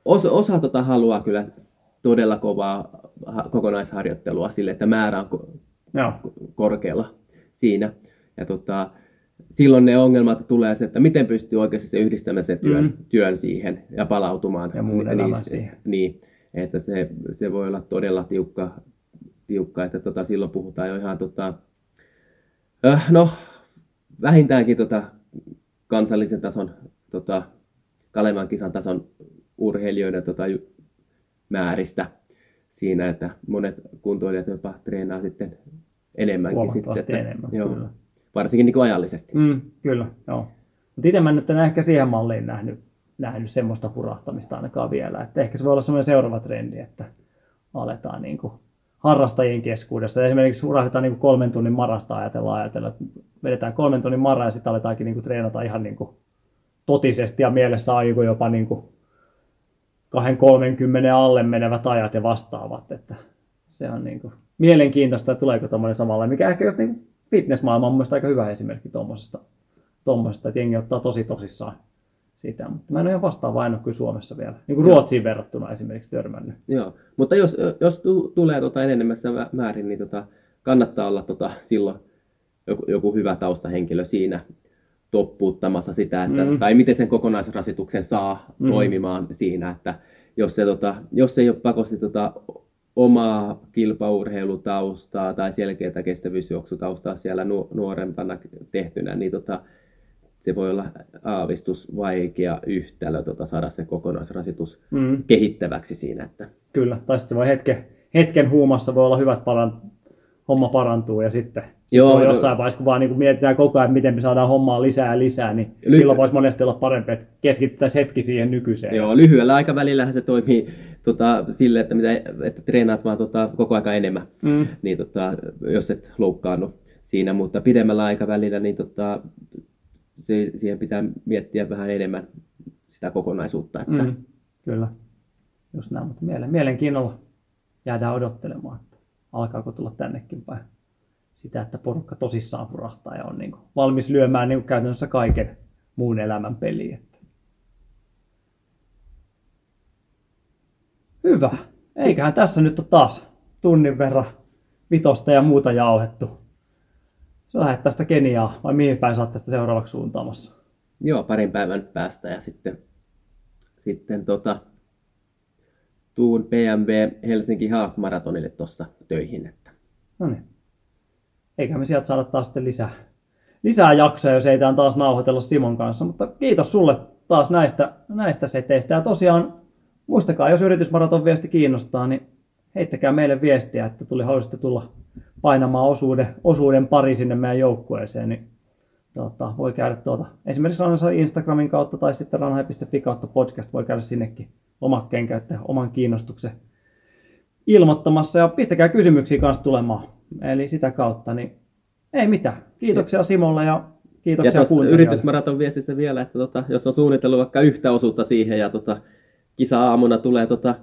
osa, osa tota haluaa kyllä todella kovaa kokonaisharjoittelua sille, että määrä on Joo. korkealla siinä. Ja tota, silloin ne ongelmat tulee se, että miten pystyy oikeasti se yhdistämään sen työn, mm. työn siihen ja palautumaan. Ja muun niin, siihen. Niin, että se, se voi olla todella tiukka, tiukka että tota, silloin puhutaan jo ihan tota, äh, no, vähintäänkin tota, kansallisen tason, tota, Kaleman kisan tason urheilijoiden tota, määristä siinä, että monet kuntoilijat jopa treenaa sitten enemmänkin. Sitten, että, enemmän, joo, kyllä. Varsinkin niin kuin ajallisesti. Mm, kyllä, joo. Mutta itse mä nyt en ehkä siihen malliin nähnyt, nähnyt semmoista purahtamista ainakaan vielä. Että ehkä se voi olla semmoinen seuraava trendi, että aletaan niin kuin harrastajien keskuudessa. Esimerkiksi urahdetaan niin kolmen tunnin marasta ajatella, ajatella, että vedetään kolmen tunnin mara ja sitten aletaankin niin kuin treenata ihan niin kuin totisesti ja mielessä on jopa niin kuin 2-30 alle menevät ajat ja vastaavat. Että se on niin kuin mielenkiintoista, että tuleeko tuommoinen samalla, mikä ehkä just niin fitnessmaailma on mun aika hyvä esimerkki tuommoisesta, että jengi ottaa tosi tosissaan sitä, mutta mä en ole ihan vastaava en ole kyllä Suomessa vielä, niin kuin Ruotsiin verrattuna esimerkiksi törmännyt. Joo, mutta jos, jos tulee tota enenemässä määrin, niin tota, kannattaa olla tota, silloin joku, joku hyvä taustahenkilö siinä toppuuttamassa sitä, että, mm. tai miten sen kokonaisrasituksen saa mm. toimimaan siinä, että jos, se, tota, jos ei ole pakosti tota, omaa kilpaurheilutaustaa tai selkeää kestävyysjuoksutaustaa siellä nuorempana tehtynä, niin tota, se voi olla aavistus vaikea yhtälö tota, saada se kokonaisrasitus mm. kehittäväksi siinä. Että... Kyllä, tai sitten se voi hetken, hetken huumassa voi olla hyvät paran, homma parantuu ja sitten sit Joo, jossain no... vaiheessa, kun vaan niin kun mietitään koko ajan, miten me saadaan hommaa lisää ja lisää, niin Ly- silloin voisi monesti olla parempi, että keskittäisiin hetki siihen nykyiseen. Joo, lyhyellä aikavälillä se toimii tota, sille, että, mitä, että treenaat vaan tota, koko aika enemmän, mm. niin, tota, jos et loukkaannu siinä, mutta pidemmällä aikavälillä niin tota, se, siihen pitää miettiä vähän enemmän sitä kokonaisuutta. Että... Mm. Kyllä, just näin, mutta mielen, mielenkiinnolla jäädään odottelemaan, että alkaako tulla tännekin päin sitä, että porukka tosissaan purahtaa ja on niin kuin valmis lyömään niin kuin käytännössä kaiken muun elämän peliin. Hyvä. Eiköhän tässä nyt ole taas tunnin verran vitosta ja muuta jauhettu. Lähdet tästä Keniaa vai mihin päin saat tästä seuraavaksi suuntaamassa? Joo, parin päivän päästä ja sitten, sitten tota, tuun PMV Helsinki Half Marathonille tuossa töihin. Että. No niin. Eikä me sieltä saada taas sitten lisää, lisää jaksoja, jos ei tämän taas nauhoitella Simon kanssa. Mutta kiitos sulle taas näistä, näistä seteistä. Ja tosiaan muistakaa, jos yritysmaraton viesti kiinnostaa, niin heittäkää meille viestiä, että tuli haluaisitte tulla painamaan osuuden, osuuden pari sinne meidän joukkueeseen, niin tota, voi käydä tuota, esimerkiksi Ranhassa Instagramin kautta tai sitten ranha.fi kautta podcast, voi käydä sinnekin lomakkeen käyttää oman kiinnostuksen ilmoittamassa ja pistäkää kysymyksiä kanssa tulemaan. Eli sitä kautta, niin ei mitään. Kiitoksia Simolle ja kiitoksia ja yritysmaraton viestistä vielä, että tota, jos on suunnitellut vaikka yhtä osuutta siihen ja tota, kisa-aamuna tulee tota,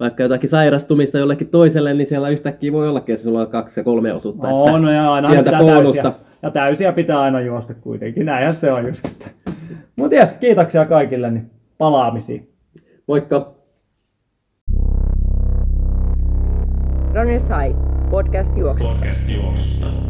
vaikka jotakin sairastumista jollekin toiselle, niin siellä yhtäkkiä voi olla, että sulla on kaksi ja kolme osuutta. No, että no ja aina pitää täysiä, ja täysiä pitää aina juosta kuitenkin, näinhän se on just. Että. Mutta jes, kiitoksia kaikille, niin palaamisiin. Moikka! Ronny Sai, podcast juoksusta. Podcast juoksusta.